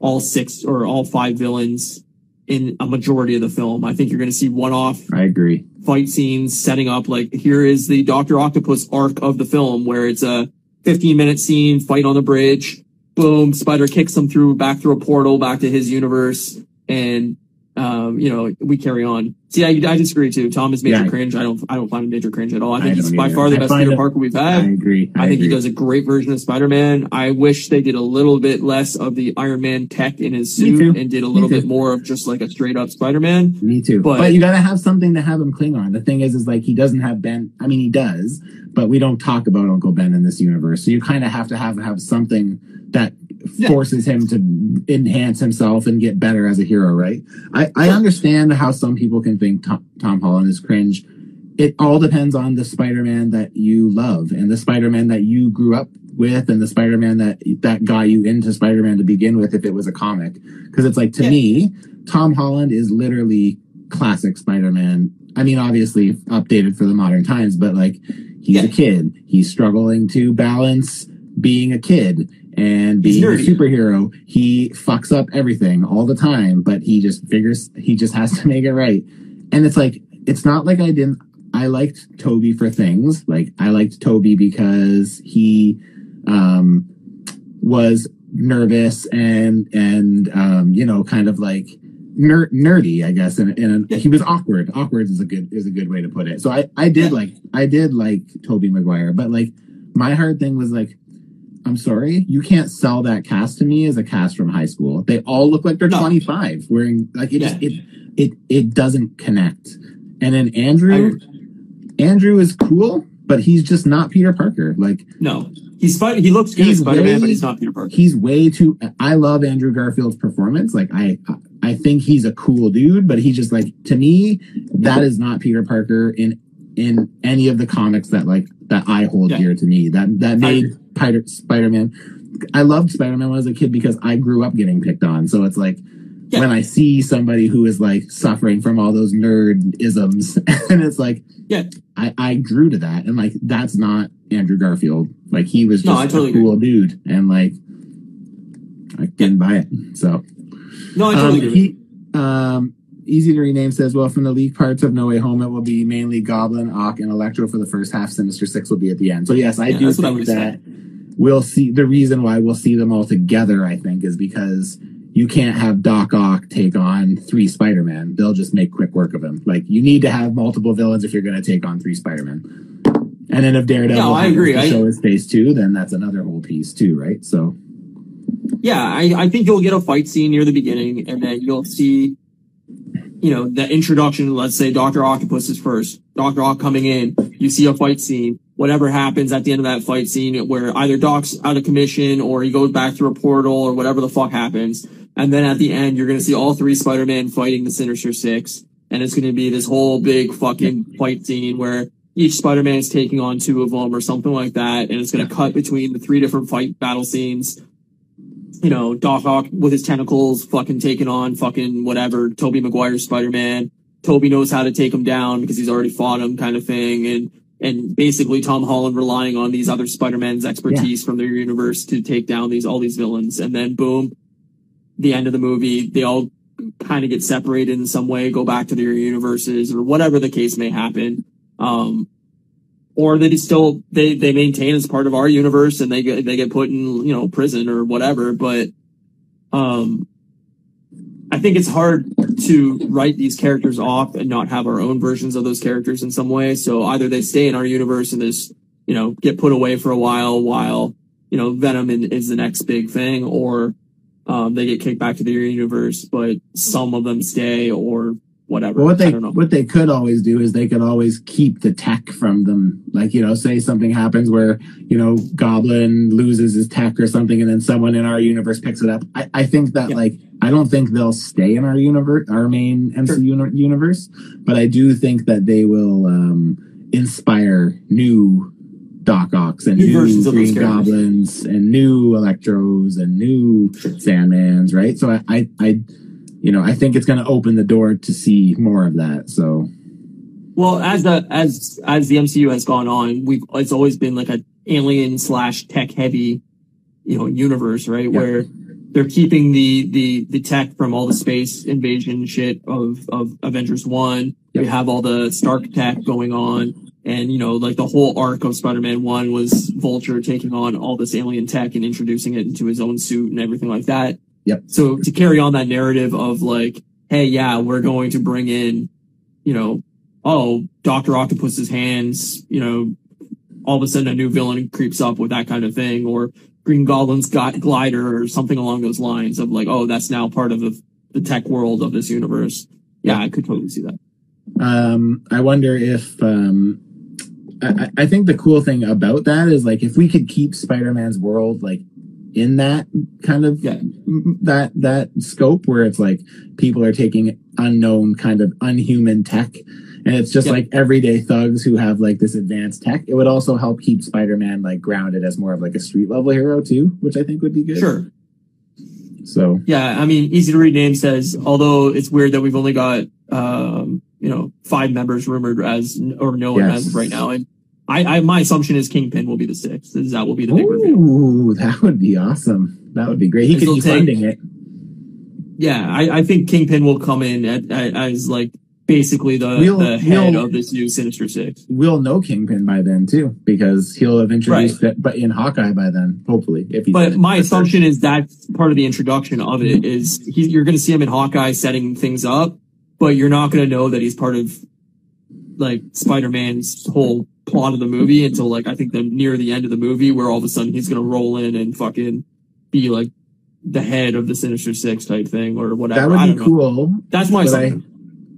all six or all five villains in a majority of the film. I think you're going to see one-off I agree. fight scenes setting up like here is the Doctor Octopus arc of the film where it's a 15 minute scene, fight on the bridge, boom, Spider kicks him through back through a portal back to his universe, and um, you know we carry on. See, I, I disagree too. Tom is major Yeah. cringe. I don't I don't find him major cringe at all. I I think he's by either. far the I best Peter Parker we've had. I agree. I, think he does a great version of Spider-Man. I wish they did a little bit less of the Iron Man tech in his suit and did a little bit more of just like a straight up Spider-Man. Me too. But- But, you got to have something to have him cling on. The thing is, is like he doesn't have Ben. I mean, he does, but we don't talk about Uncle Ben in this universe. So you kind of have to have have something that. Forces him to enhance himself and get better as a hero, right? I, I understand how some people can think Tom, Tom Holland is cringe. It all depends on the Spider-Man that you love and the Spider-Man that you grew up with and the Spider-Man that that got you into Spider-Man to begin with if it was a comic. Because it's like to Yeah. me, Tom Holland is literally classic Spider-Man. I mean, obviously updated for the modern times, but like he's Yeah. a kid. He's struggling to balance being a kid and being a superhero. He fucks up everything all the time, but he just figures he just has to make it right. And it's like it's not like I didn't I liked Tobey for things. Like I liked Tobey because he um was nervous and and um, you know, kind of like ner- nerdy, I guess. And, and he was awkward. Awkward is a good is a good way to put it. So I I did like I did like Tobey Maguire, but like my hard thing was like. I'm sorry, you can't sell that cast to me as a cast from high school. They all look like they're No. 25, wearing like it just it it it doesn't connect. And then Andrew. Andrew is cool, but he's just not Peter Parker. Like No, he's Spider. He looks good as He's Spider Man, but he's not Peter Parker. he's way too. I love Andrew Garfield's performance. Like I, I think he's a cool dude, but he's just like to me that is not Peter Parker in in any of the comics that like that I hold Yeah. dear to me. That that made. Spider Man. I loved Spider Man when I was a kid because I grew up getting picked on. So it's like. Yeah. When I see somebody who is like suffering from all those nerd isms, and it's like, Yeah. I, I grew to that, and like that's not Andrew Garfield. Like he was just I totally a agree. cool dude, and like I didn't buy it. So No, I um, totally agree. he, um, easy to rename says, well, from the league parts of No Way Home, it will be mainly Goblin, Ock, and Electro for the first half. Sinister Six will be at the end. So yes, I Yeah, do think that we'll see. The reason why we'll see them all together, I think, is because you can't have Doc Ock take on three Spider Man. They'll just make quick work of him. Like you need to have multiple villains if you're going to take on three Spider Man. And then if Daredevil No, I agree. I- show his face too, then that's another whole piece too, right? So Yeah, I, I think you'll get a fight scene near the beginning, and then you'll see, you know, the introduction. Let's say Doctor Octopus is first. Doctor Ock coming in, you see a fight scene. Whatever happens at the end of that fight scene, where either Doc's out of commission or he goes back through a portal or whatever the fuck happens, and then at the end you're gonna see all three Spider-Man fighting the Sinister Six, and it's gonna be this whole big fucking fight scene where each Spider-Man is taking on two of them or something like that, and it's gonna cut between the three different fight battle scenes you know, Doc Ock with his tentacles fucking taking on fucking whatever, Tobey Maguire's Spider-Man. Tobey knows how to take him down because he's already fought him kind of thing. And, and basically Tom Holland relying on these other Spider-Man's expertise from their universe to take down these, all these villains. And then boom, the end of the movie, they all kind of get separated in some way, go back to their universes or whatever the case may happen. Um, or they still they they maintain as part of our universe and they get they get put in you know prison or whatever but um i think it's hard to write these characters off and not have our own versions of those characters in some way. So either they stay in our universe and just you know get put away for a while while you know venom is the next big thing or um, they get kicked back to their universe but some of them stay or whatever Well, what they what they could always do is they could always keep the tech from them. Like you know, say something happens where you know Goblin loses his tech or something, and then someone in our universe picks it up. I, I think that Yeah. like I don't think they'll stay in our universe, our main Sure. MCU uni- universe, but I do think that they will um, inspire new Doc Ocks and New new, Green. Goblins and new Electros and new Sandmans, right? So I, I, I you know, I think it's going to open the door to see more of that. So Well, as the as as the MCU has gone on, we've it's always been like a alien slash tech heavy, you know, universe, right? Yeah. Where they're keeping the the the tech from all the space invasion shit of of Avengers One. Yeah. We have all the Stark tech going on, and you know, like the whole arc of Spider-Man One was Vulture taking on all this alien tech and introducing it into his own suit and everything like that. Yep. So to carry on that narrative of like, hey, yeah, we're going to bring in, you know, oh, Doctor Octopus's hands, you know, all of a sudden a new villain creeps up with that kind of thing, or Green Goblin's got glider or something along those lines of like, oh, that's now part of the, the tech world of this universe. Yeah, I could totally see that. um, I wonder if um, I, I- I think the cool thing about that is like if we could keep Spider-Man's world like in that kind of Yeah. that that scope where it's like people are taking unknown kind of unhuman tech and it's just like everyday thugs who have like this advanced tech it would also help keep spider-man like grounded as more of like a street level hero too which i think would be good Sure. so Yeah, I mean, easy to read name says, although it's weird that we've only got, um, you know, five members rumored as, or known Yes. as right now. And I, I, my assumption is Kingpin will be the sixth. That will be the big reveal. Ooh, that would be awesome that would be great he could be take- funding it Yeah, I, I think Kingpin will come in at, at, as like basically the, We'll- the head we'll- of this new Sinister Six. We'll know Kingpin by then too, because he'll have introduced it, but in Hawkeye by then, hopefully. If he's But my assumption is that's part of the introduction of it is he, you're going to see him in Hawkeye setting things up, but you're not going to know that he's part of like Spider-Man's whole plot of the movie until like I think the near the end of the movie where all of a sudden he's going to roll in and fucking be like the head of the Sinister Six type thing or whatever. that I would don't be know. cool. That's my But I.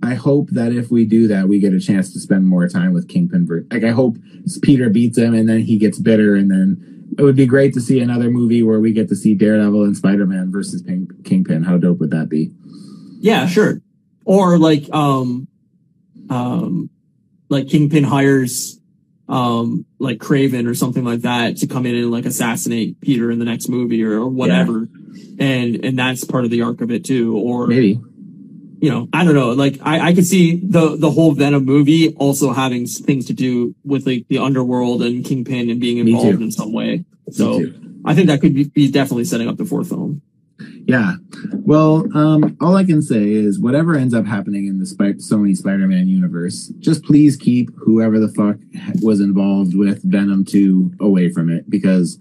I hope that if we do that, we get a chance to spend more time with Kingpin. ver- Like I hope Peter beats him, and then he gets bitter, and then it would be great to see another movie where we get to see Daredevil and Spider Man versus Ping- Kingpin. How dope would that be? Yeah, sure. Or like, um, um, like Kingpin hires, um, like Kraven or something like that to come in and like assassinate Peter in the next movie or, or whatever. And, and that's part of the arc of it too. Or, Maybe. you know, I don't know. Like I, I could see the, the whole Venom movie also having things to do with like the underworld and Kingpin and being involved in some way. So. I think that could be, be definitely setting up the fourth film. Yeah. Well, um, all I can say is whatever ends up happening in the Spi- Sony Spider-Man universe, just please keep whoever the fuck was involved with Venom 2 away from it because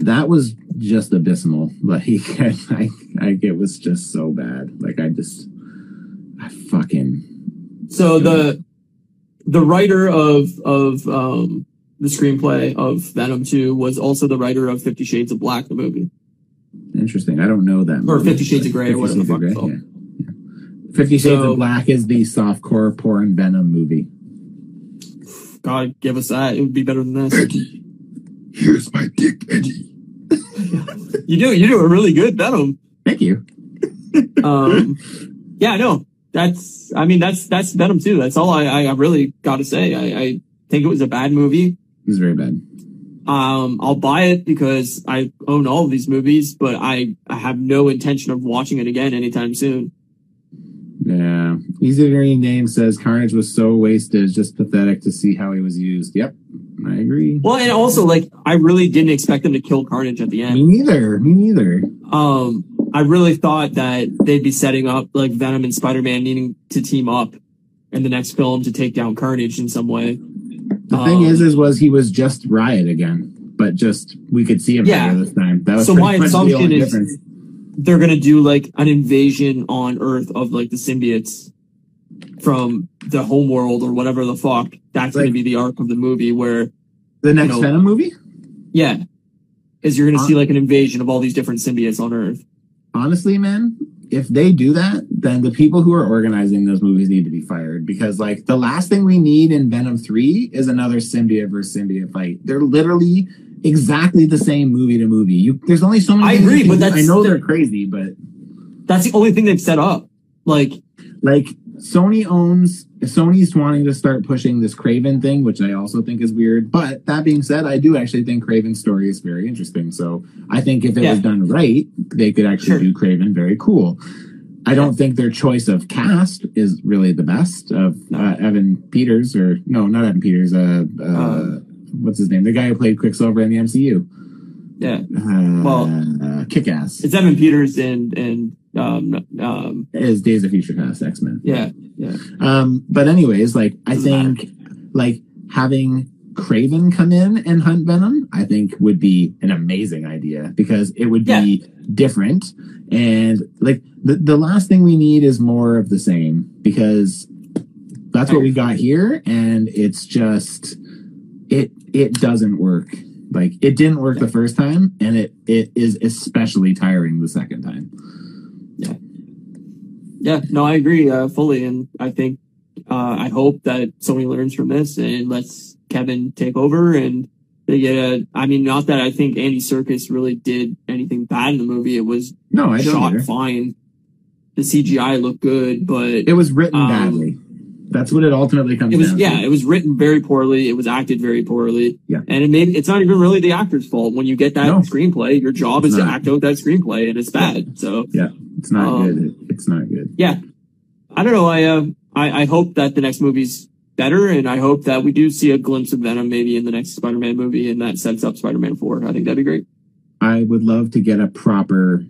that was just abysmal. Like, I, I, it was just so bad. Like, I just, I fucking, So the the writer of of um, the screenplay of Venom 2 was also the writer of Fifty Shades of Black, the movie. Interesting. I don't know that. Or movie, 50 Shades of Grey, or whatever the Shades of fuck Grey, yeah. Yeah. Fifty Shades So- of Black is the softcore porn Venom movie. God, give us that. It would be better than this. Eddie, here's my dick, Eddie. You do. You do a really good Venom. Thank you. Um, yeah, no, that's. I mean, that's that's Venom too. That's all I, I really got to say. I, I think it was a bad movie. It was very bad. Um, I'll buy it because I own all of these movies, but I, I have no intention of watching it again anytime soon. Yeah. Easy to read name says Carnage was so wasted, it's just pathetic to see how he was used. Yep. I agree. Well, and also like I really didn't expect them to kill Carnage at the end. Me neither. Me neither. Um, I really thought that they'd be setting up like Venom and Spider-Man needing to team up in the next film to take down Carnage in some way. The Um, thing is, is was he was just Riot again, but just we could see him Yeah. this time. That was So my much the assumption is- difference. They're gonna do like an invasion on Earth of like the symbiotes from the homeworld or whatever the fuck. That's gonna be the arc of the movie where the next know, Venom movie. yeah, is you're gonna see like an invasion of all these different symbiotes on Earth. honestly, man, if they do that, then the people who are organizing those movies need to be fired because, like, the last thing we need in Venom 3 is another symbiote versus symbiote fight. They're literally exactly the same movie to movie. You, there's only so many. I agree, but that's- I know they're crazy, but That's the only thing they've set up. Like, like Sony owns Sony's wanting to start pushing this Kraven thing, which I also think is weird. But that being said, I do actually think Kraven's story is very interesting. So I think if it Yeah. was done right, they could actually Sure. do Kraven very cool. I don't think their choice of cast is really the best of uh, Evan Peters or no, not Evan Peters. Uh, uh, Uh, what's his name? The guy who played Quicksilver in the MCU. Yeah, Uh, Well- uh, Kick Ass it's Evan Peters and and um um is Days of Future Past X Men. yeah Yeah. Um, but anyways, like I think like having Kraven come in and hunt Venom, I think would be an amazing idea because it would be different. And like the, the last thing we need is more of the same because that's what we got here and it's just it it doesn't work. Like it didn't work the first time and it it is especially tiring the second time. yeah. Yeah. No, I agree uh, fully, and I think uh, I hope that Sony learns from this and lets Kevin take over and. They get a, I mean, not that I think Andy Serkis really did anything bad in the movie. It was No, I shot either. fine. The CGI looked good, but It was written Um, badly. That's what it ultimately comes it was yeah to. it was written very poorly it was acted very poorly Yeah. and it made it's not even really the actor's fault when you get that No. screenplay your job It's is to act out that screenplay and it's bad so yeah, It's not Um, good. It's not good. yeah i don't know i uh, I, I hope that the next movie's better and i hope that we do see a glimpse of venom maybe in the next spider-man movie and that sets up spider-man 4 i think that'd be great I would love to get a proper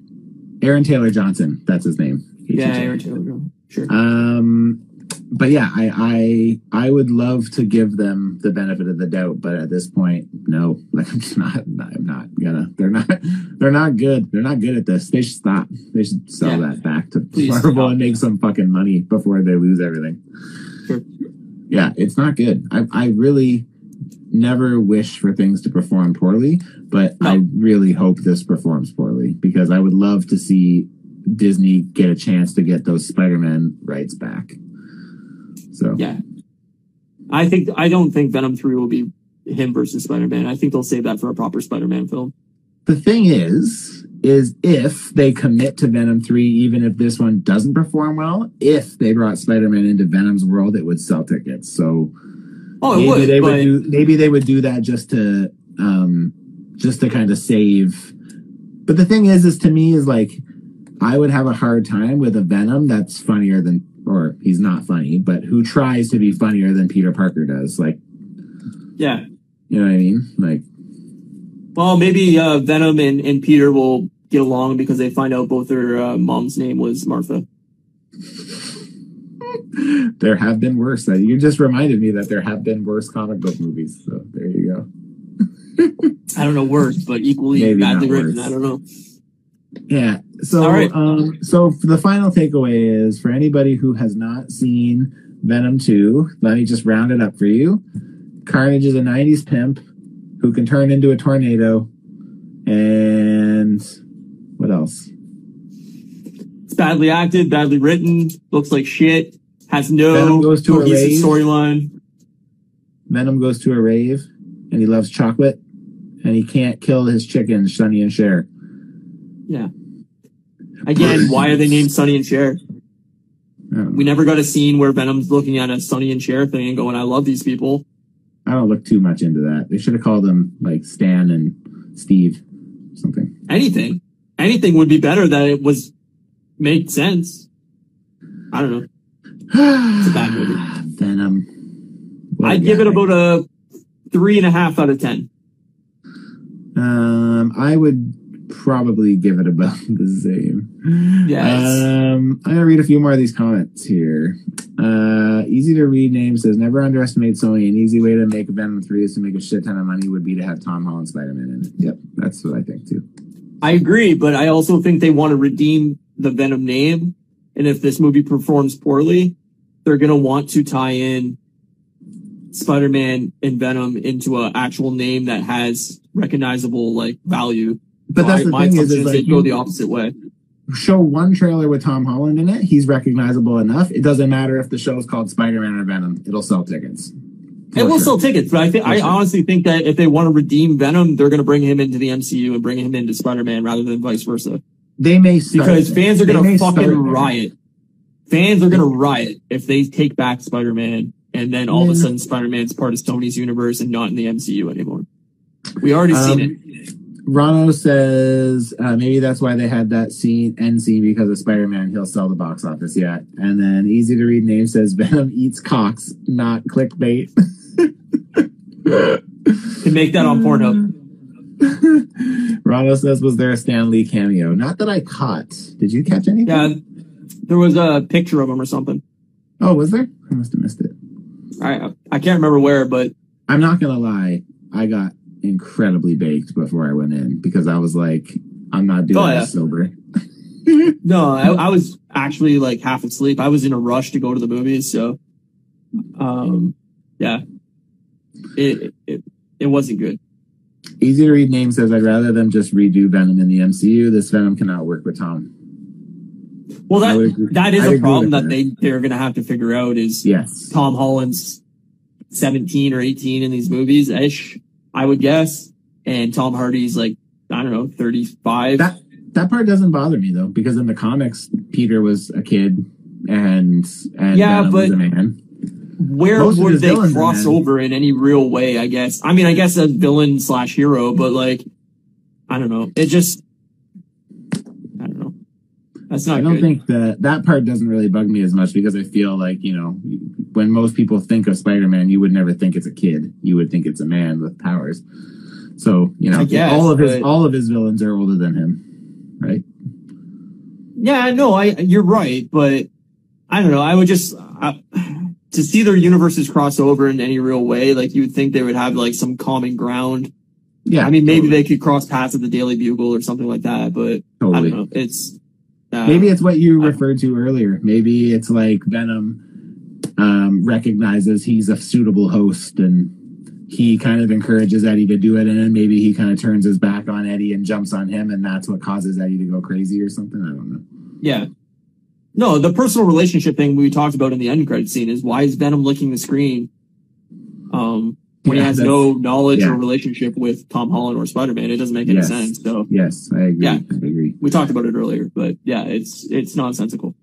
Aaron Taylor Johnson. That's his name. yeah. Aaron Taylor, sure Um, but yeah, I, I I would love to give them the benefit of the doubt, but at this point, no. Like I'm just not. I'm not gonna. They're not. They're not good. They're not good at this. They should stop. They should sell Yeah. that back to Marvel and make some fucking money before they lose everything. Sure. Yeah, it's not good. I I really never wish for things to perform poorly, but No. I really hope this performs poorly because I would love to see Disney get a chance to get those Spider-Man rights back. So Yeah. I think I don't think Venom 3 will be him versus Spider-Man. I think they'll save that for a proper Spider-Man film. the thing is, is if they commit to Venom 3, even if this one doesn't perform well, if they brought Spider-Man into Venom's world, it would sell tickets. So Oh, it maybe would, they would do maybe they would do that just to um just to kind of save. But the thing is, is to me is like I would have a hard time with a Venom that's funnier than or he's not funny, but who tries to be funnier than Peter Parker does. Like, yeah. you know what I mean? Like Well, maybe uh, Venom and, and Peter will get along because they find out both their uh, mom's name was Martha. there have been worse. Uh, You just reminded me that there have been worse comic book movies. So there you go. I don't know worse, but equally badly written. I don't know. Yeah. So, right. um, so the final takeaway is for anybody who has not seen Venom 2, let me just round it up for you. Carnage is a 90s pimp who can turn into a tornado. And what else? It's badly acted, badly written, looks like shit, has no Venom goes to a cohesive storyline. Venom goes to a rave and he loves chocolate and he can't kill his chickens, Sonny and Cher. Again, why are they named Sonny and Cher? We never got a scene where Venom's looking at a Sonny and Cher thing and going, I love these people. I don't look too much into that. They should have called them like Stan and Steve, something. Anything. Anything would be better that it was made sense. I don't know. it's a bad movie. Venom. What I'd give it about a three and a half out of ten. Um, I would probably give it about the same. Yes. Um, I'm gonna read a few more of these comments here. Uh, easy to read name says never underestimate Sony. An easy way to make Venom three is to make a shit ton of money would be to have Tom Holland Spider Man in it. Yep, that's what I think too. I agree, but I also think they want to redeem the Venom name. And if this movie performs poorly, they're going to want to tie in Spider-Man and Venom into an actual name that has recognizable like value. But that's I- the thing is, is they like go the opposite way. show one trailer with Tom Holland in it, he's recognizable enough. It doesn't matter if the show is called Spider Man or Venom; it'll sell tickets. It will For sell tickets, but I think I sure. honestly think that if they want to redeem Venom, they're going to bring him into the MCU and bring him into Spider-Man rather than vice versa. They may because there. fans are going to fucking riot. Fans are going to riot if they take back Spider-Man and then all of a sudden Spider-Man's part of Sony's universe and not in the MCU anymore. We already seen Um, it. Rano says uh, maybe that's why they had that scene end scene because of Spider Man. He'll sell the box office, yeah. And then easy to read name says Venom eats cocks, not clickbait. Can make that on Pornhub. Rano says, was there a Stan Lee cameo? Not that I caught. Did you catch anything? Yeah, there was a picture of him or something. Oh, was there? I must have missed it. I I can't remember where, but I'm not gonna lie. I got incredibly baked before I went in because I was like, I'm not doing Oh, yeah. this sober. no, I, I was actually like half asleep. I was in a rush to go to the movies, so um, yeah, it it it wasn't good. Easy to read name says, I'd rather them just redo Venom in the MCU. This Venom cannot work with Tom. Well, that that is a problem with that they they're gonna have to figure out is Yes. Tom Holland's 17 or 18 in these movies ish, I would guess. And Tom Hardy's like, I don't know, 35. That that part doesn't bother me though, because in the comics, Peter was a kid and and Yeah, Venom was but- a man. Where most would they cross over in any real way, I guess? I mean, I guess a villain slash hero, but like, I don't know. It just, I don't know. That's not I don't good. think that that part doesn't really bug me as much because I feel like you know when most people think of Spider-Man, you would never think it's a kid. You would think it's a man with powers. So you know, guess, all of his but- all of his villains are older than him, right? yeah, no, I, you're right, but I don't know. I would just uh, to see their universes cross over in any real way. Like you would think they would have like some common ground. Yeah, I mean, maybe totally. they could cross paths at the Daily Bugle or something like that. But I don't know. It's uh, Maybe it's what you referred to earlier. Maybe it's like Venom um, recognizes he's a suitable host and he kind of encourages Eddie to do it. And then maybe he kind of turns his back on Eddie and jumps on him. And that's what causes Eddie to go crazy or something. I don't know. Yeah. No, the personal relationship thing we talked about in the end credit scene is why is Venom licking the screen um, when he has no knowledge yeah. or relationship with Tom Holland or Spider Man? It doesn't make any Yes. sense. So Yes, I agree. Yeah. I agree. we talked about it earlier, but yeah, it's it's nonsensical.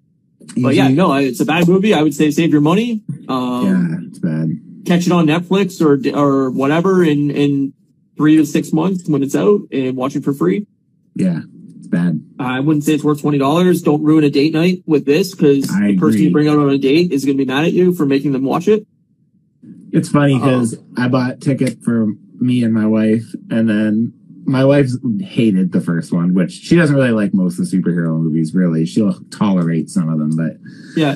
But yeah, no, it's a bad movie. I would say save your money. Um, yeah, it's bad. catch it on Netflix or or whatever in in three to six months when it's out and watch it for free. Yeah, it's bad. I wouldn't say it's worth twenty dollars. Don't ruin a date night with this because the person you bring out on a date is going to be mad at you for making them watch it. It's funny because I bought ticket for me and my wife, and then my wife hated the first one, which she doesn't really like most of the superhero movies. Really, she'll tolerate some of them, but Yeah,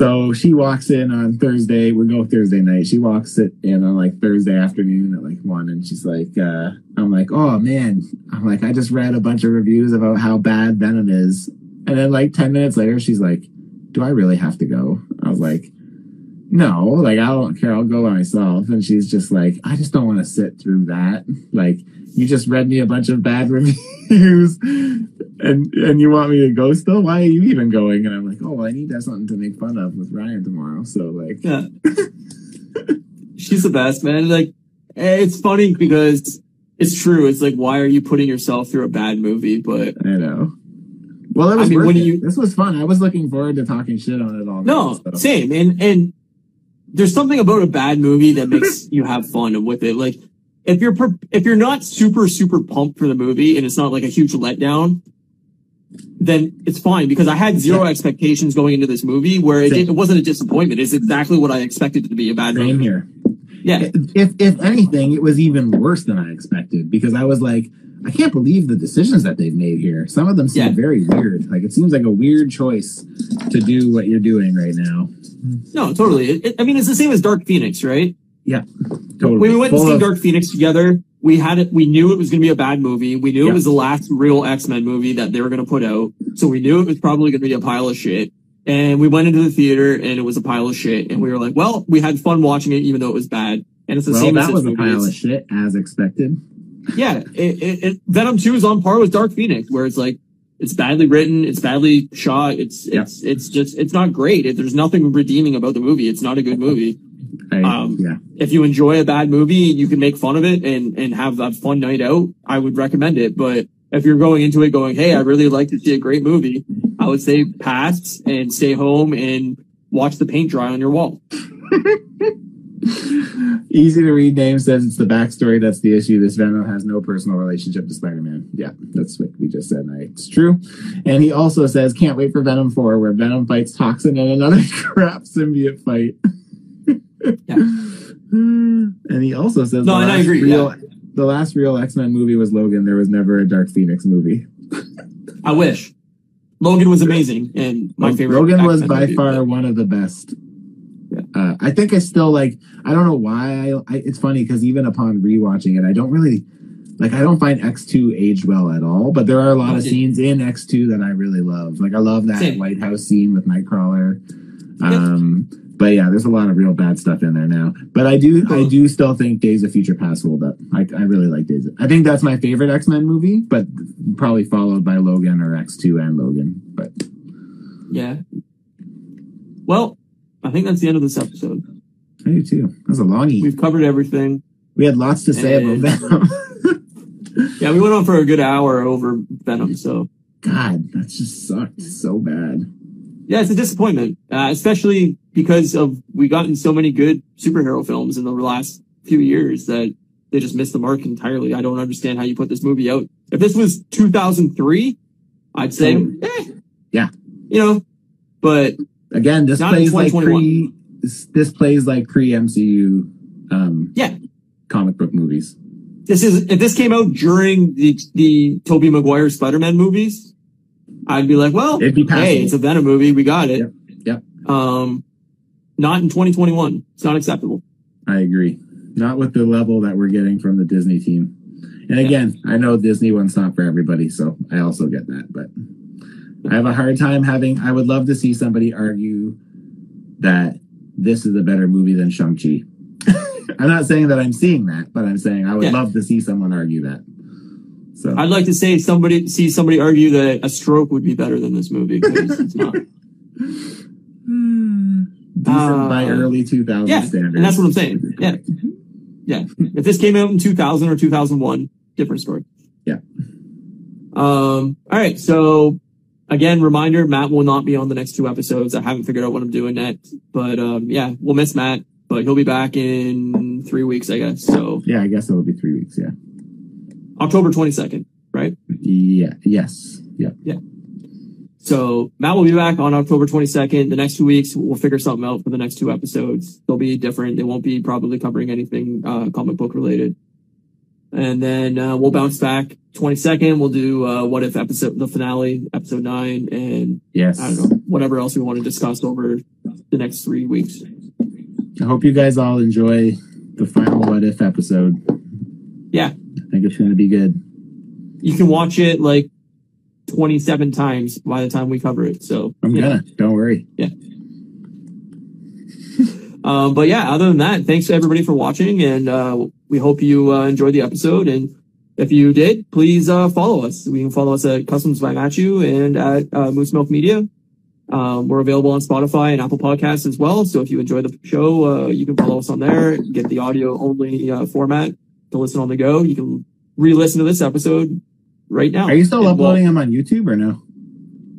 so she walks in on Thursday. We go Thursday night. She walks it in on like Thursday afternoon at like one, and she's like, uh, "I'm like, oh man, I'm like, I just read a bunch of reviews about how bad Venom is, and then like ten minutes later, she's like, "Do I really have to go?" I was like, "No, like I don't care. I'll go by myself." And she's just like, "I just don't want to sit through that. Like, you just read me a bunch of bad reviews." And and you want me to go still? Why are you even going? And I'm like, oh, well, I need to have something to make fun of with Ryan tomorrow. So like, yeah. She's the best, man. Like, eh, it's funny because it's true. It's like, why are you putting yourself through a bad movie? But I know. Well, it I was mean, when it. you- This was fun. I was looking forward to talking shit on it all. no, night, so. same. And and there's something about a bad movie that makes you have fun with it. Like, if you're if you're not super super pumped for the movie and it's not like a huge letdown, then it's fine because I had zero expectations going into this movie where it, it wasn't a disappointment. It's exactly what I expected it to be a bad Same movie. here. Yeah, If if anything, it was even worse than I expected because I was like, I can't believe the decisions that they've made here. Some of them seem Yeah. very weird. Like it seems like a weird choice to do what you're doing right now. no, totally. It, I mean, it's the same as Dark Phoenix, right? Yeah, totally. When we went to Full see of- Dark Phoenix together, we had it. We knew it was going to be a bad movie. We knew Yeah. it was the last real X Men movie that they were going to put out. So we knew it was probably going to be a pile of shit. And we went into the theater and it was a pile of shit. And we were like, well, we had fun watching it, even though it was bad. And it's the well, same as that this was a pile of shit as expected. yeah, it, it, it, Venom Two is on par with Dark Phoenix, where it's like it's badly written, it's badly shot, it's Yeah. it's it's just it's not great. It, there's nothing redeeming about the movie. It's not a good movie. I, Um, yeah. If you enjoy a bad movie, you can make fun of it and and have a fun night out. I would recommend it. But if you're going into it going, hey, I really like to see a great movie, I would say pass and stay home and watch the paint dry on your wall. Easy to read name says it's the backstory that's the issue. This Venom has no personal relationship to Spider Man. Yeah, that's what we just said. Right? It's true. And he also says, can't wait for Venom 4, where Venom fights Toxin in another crap symbiote fight. Yeah. And he also says, No, the and I agree, Real, The last real X Men movie was Logan. There was never a Dark Phoenix movie. I wish. Logan was amazing and my favorite. Logan was by movie, far but- one of the best. Yeah. Uh, I think I still like. I don't know why. I, I it's funny because even upon rewatching it, I don't really like. I don't find X two aged well at all. But there are a lot of scenes in X two that I really love. Like I love that Same. White House scene with Nightcrawler. Um, but yeah, there's a lot of real bad stuff in there now. But I do, I do still think Days of Future Past hold up. I, I really like Days. Of, I think that's my favorite X Men movie, but probably followed by Logan or X two and Logan. But Yeah. Well, I think that's the end of this episode. I do too. That was a longie. We've covered everything. We had lots to say And- about Venom. Yeah, we went on for a good hour over Venom, so God, that just sucked so bad. Yeah, it's a disappointment, uh, especially because of we gotten so many good superhero films in the last few years that they just missed the mark entirely. I don't understand how you put this movie out. If this was 2003, I'd say, eh, Yeah. you know, but Again, this plays like pre. This, plays like pre MCU. Um, Yeah. comic book movies. this is if this came out during the the Tobey Maguire Spider-Man movies, I'd be like, well, It'd be hey, it's a Venom movie, we got it. Yep. Um, not in 2021. It's not acceptable. I agree. Not with the level that we're getting from the Disney team. And again, I know Disney one's not for everybody, so I also get that. But I have a hard time having. I would love to see somebody argue that this is a better movie than Shang Chi. I'm not saying that I'm seeing that, but I'm saying I would Yeah. love to see someone argue that. So I'd like to say somebody see somebody argue that a stroke would be better than this movie because it's not. decent Uh, by early 2000 yeah, standards. and that's what I'm saying. Yeah. Yeah. If this came out in 2000 or 2001, different story. Yeah. Um, all right. So again, reminder, Matt will not be on the next two episodes. I haven't figured out what I'm doing next, but, um, yeah, we'll miss Matt, but he'll be back in three weeks, I guess. So Yeah, I guess it'll be three weeks. Yeah. October 22nd, right? Yeah. Yes. Yeah. Yeah. So Matt will be back on October 22nd. The next two weeks, we'll figure something out for the next two episodes. They'll be different. They won't be probably covering anything, uh, comic book related. And then, uh, we'll bounce back 22nd. We'll do, uh, what if episode, the finale, episode nine, and Yes. I don't know, whatever else we want to discuss over the next three weeks. I hope you guys all enjoy the final What If episode. Yeah. I think it's going to be good. You can watch it like 27 times by the time we cover it. So I'm gonna. Don't worry. Yeah. um, but yeah, other than that, thanks to everybody for watching, and uh, we hope you uh, enjoyed the episode. And if you did, please uh, follow us. We can follow us at Customs by Matthew and at uh, Moose Milk Media. Um, we're available on Spotify and Apple Podcasts as well. So if you enjoy the show, uh, you can follow us on there. Get the audio only uh, format to listen on the go. You can re-listen to this episode right now. Are you still And we'll- uploading them on YouTube or no?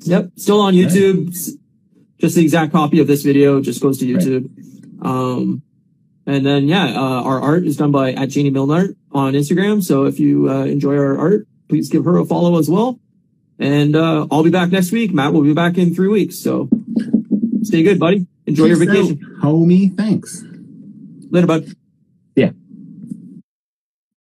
Yep, still on YouTube. S- Just the exact copy of this video just goes to Right. YouTube. Um, and then yeah, uh, our art is done by at Janie Milnart on Instagram. So if you uh, enjoy our art, please give her a follow as well. And uh, I'll be back next week. Matt will be back in three weeks. So stay good, buddy. Enjoy your vacation. out, homie. Thanks. Later, bud.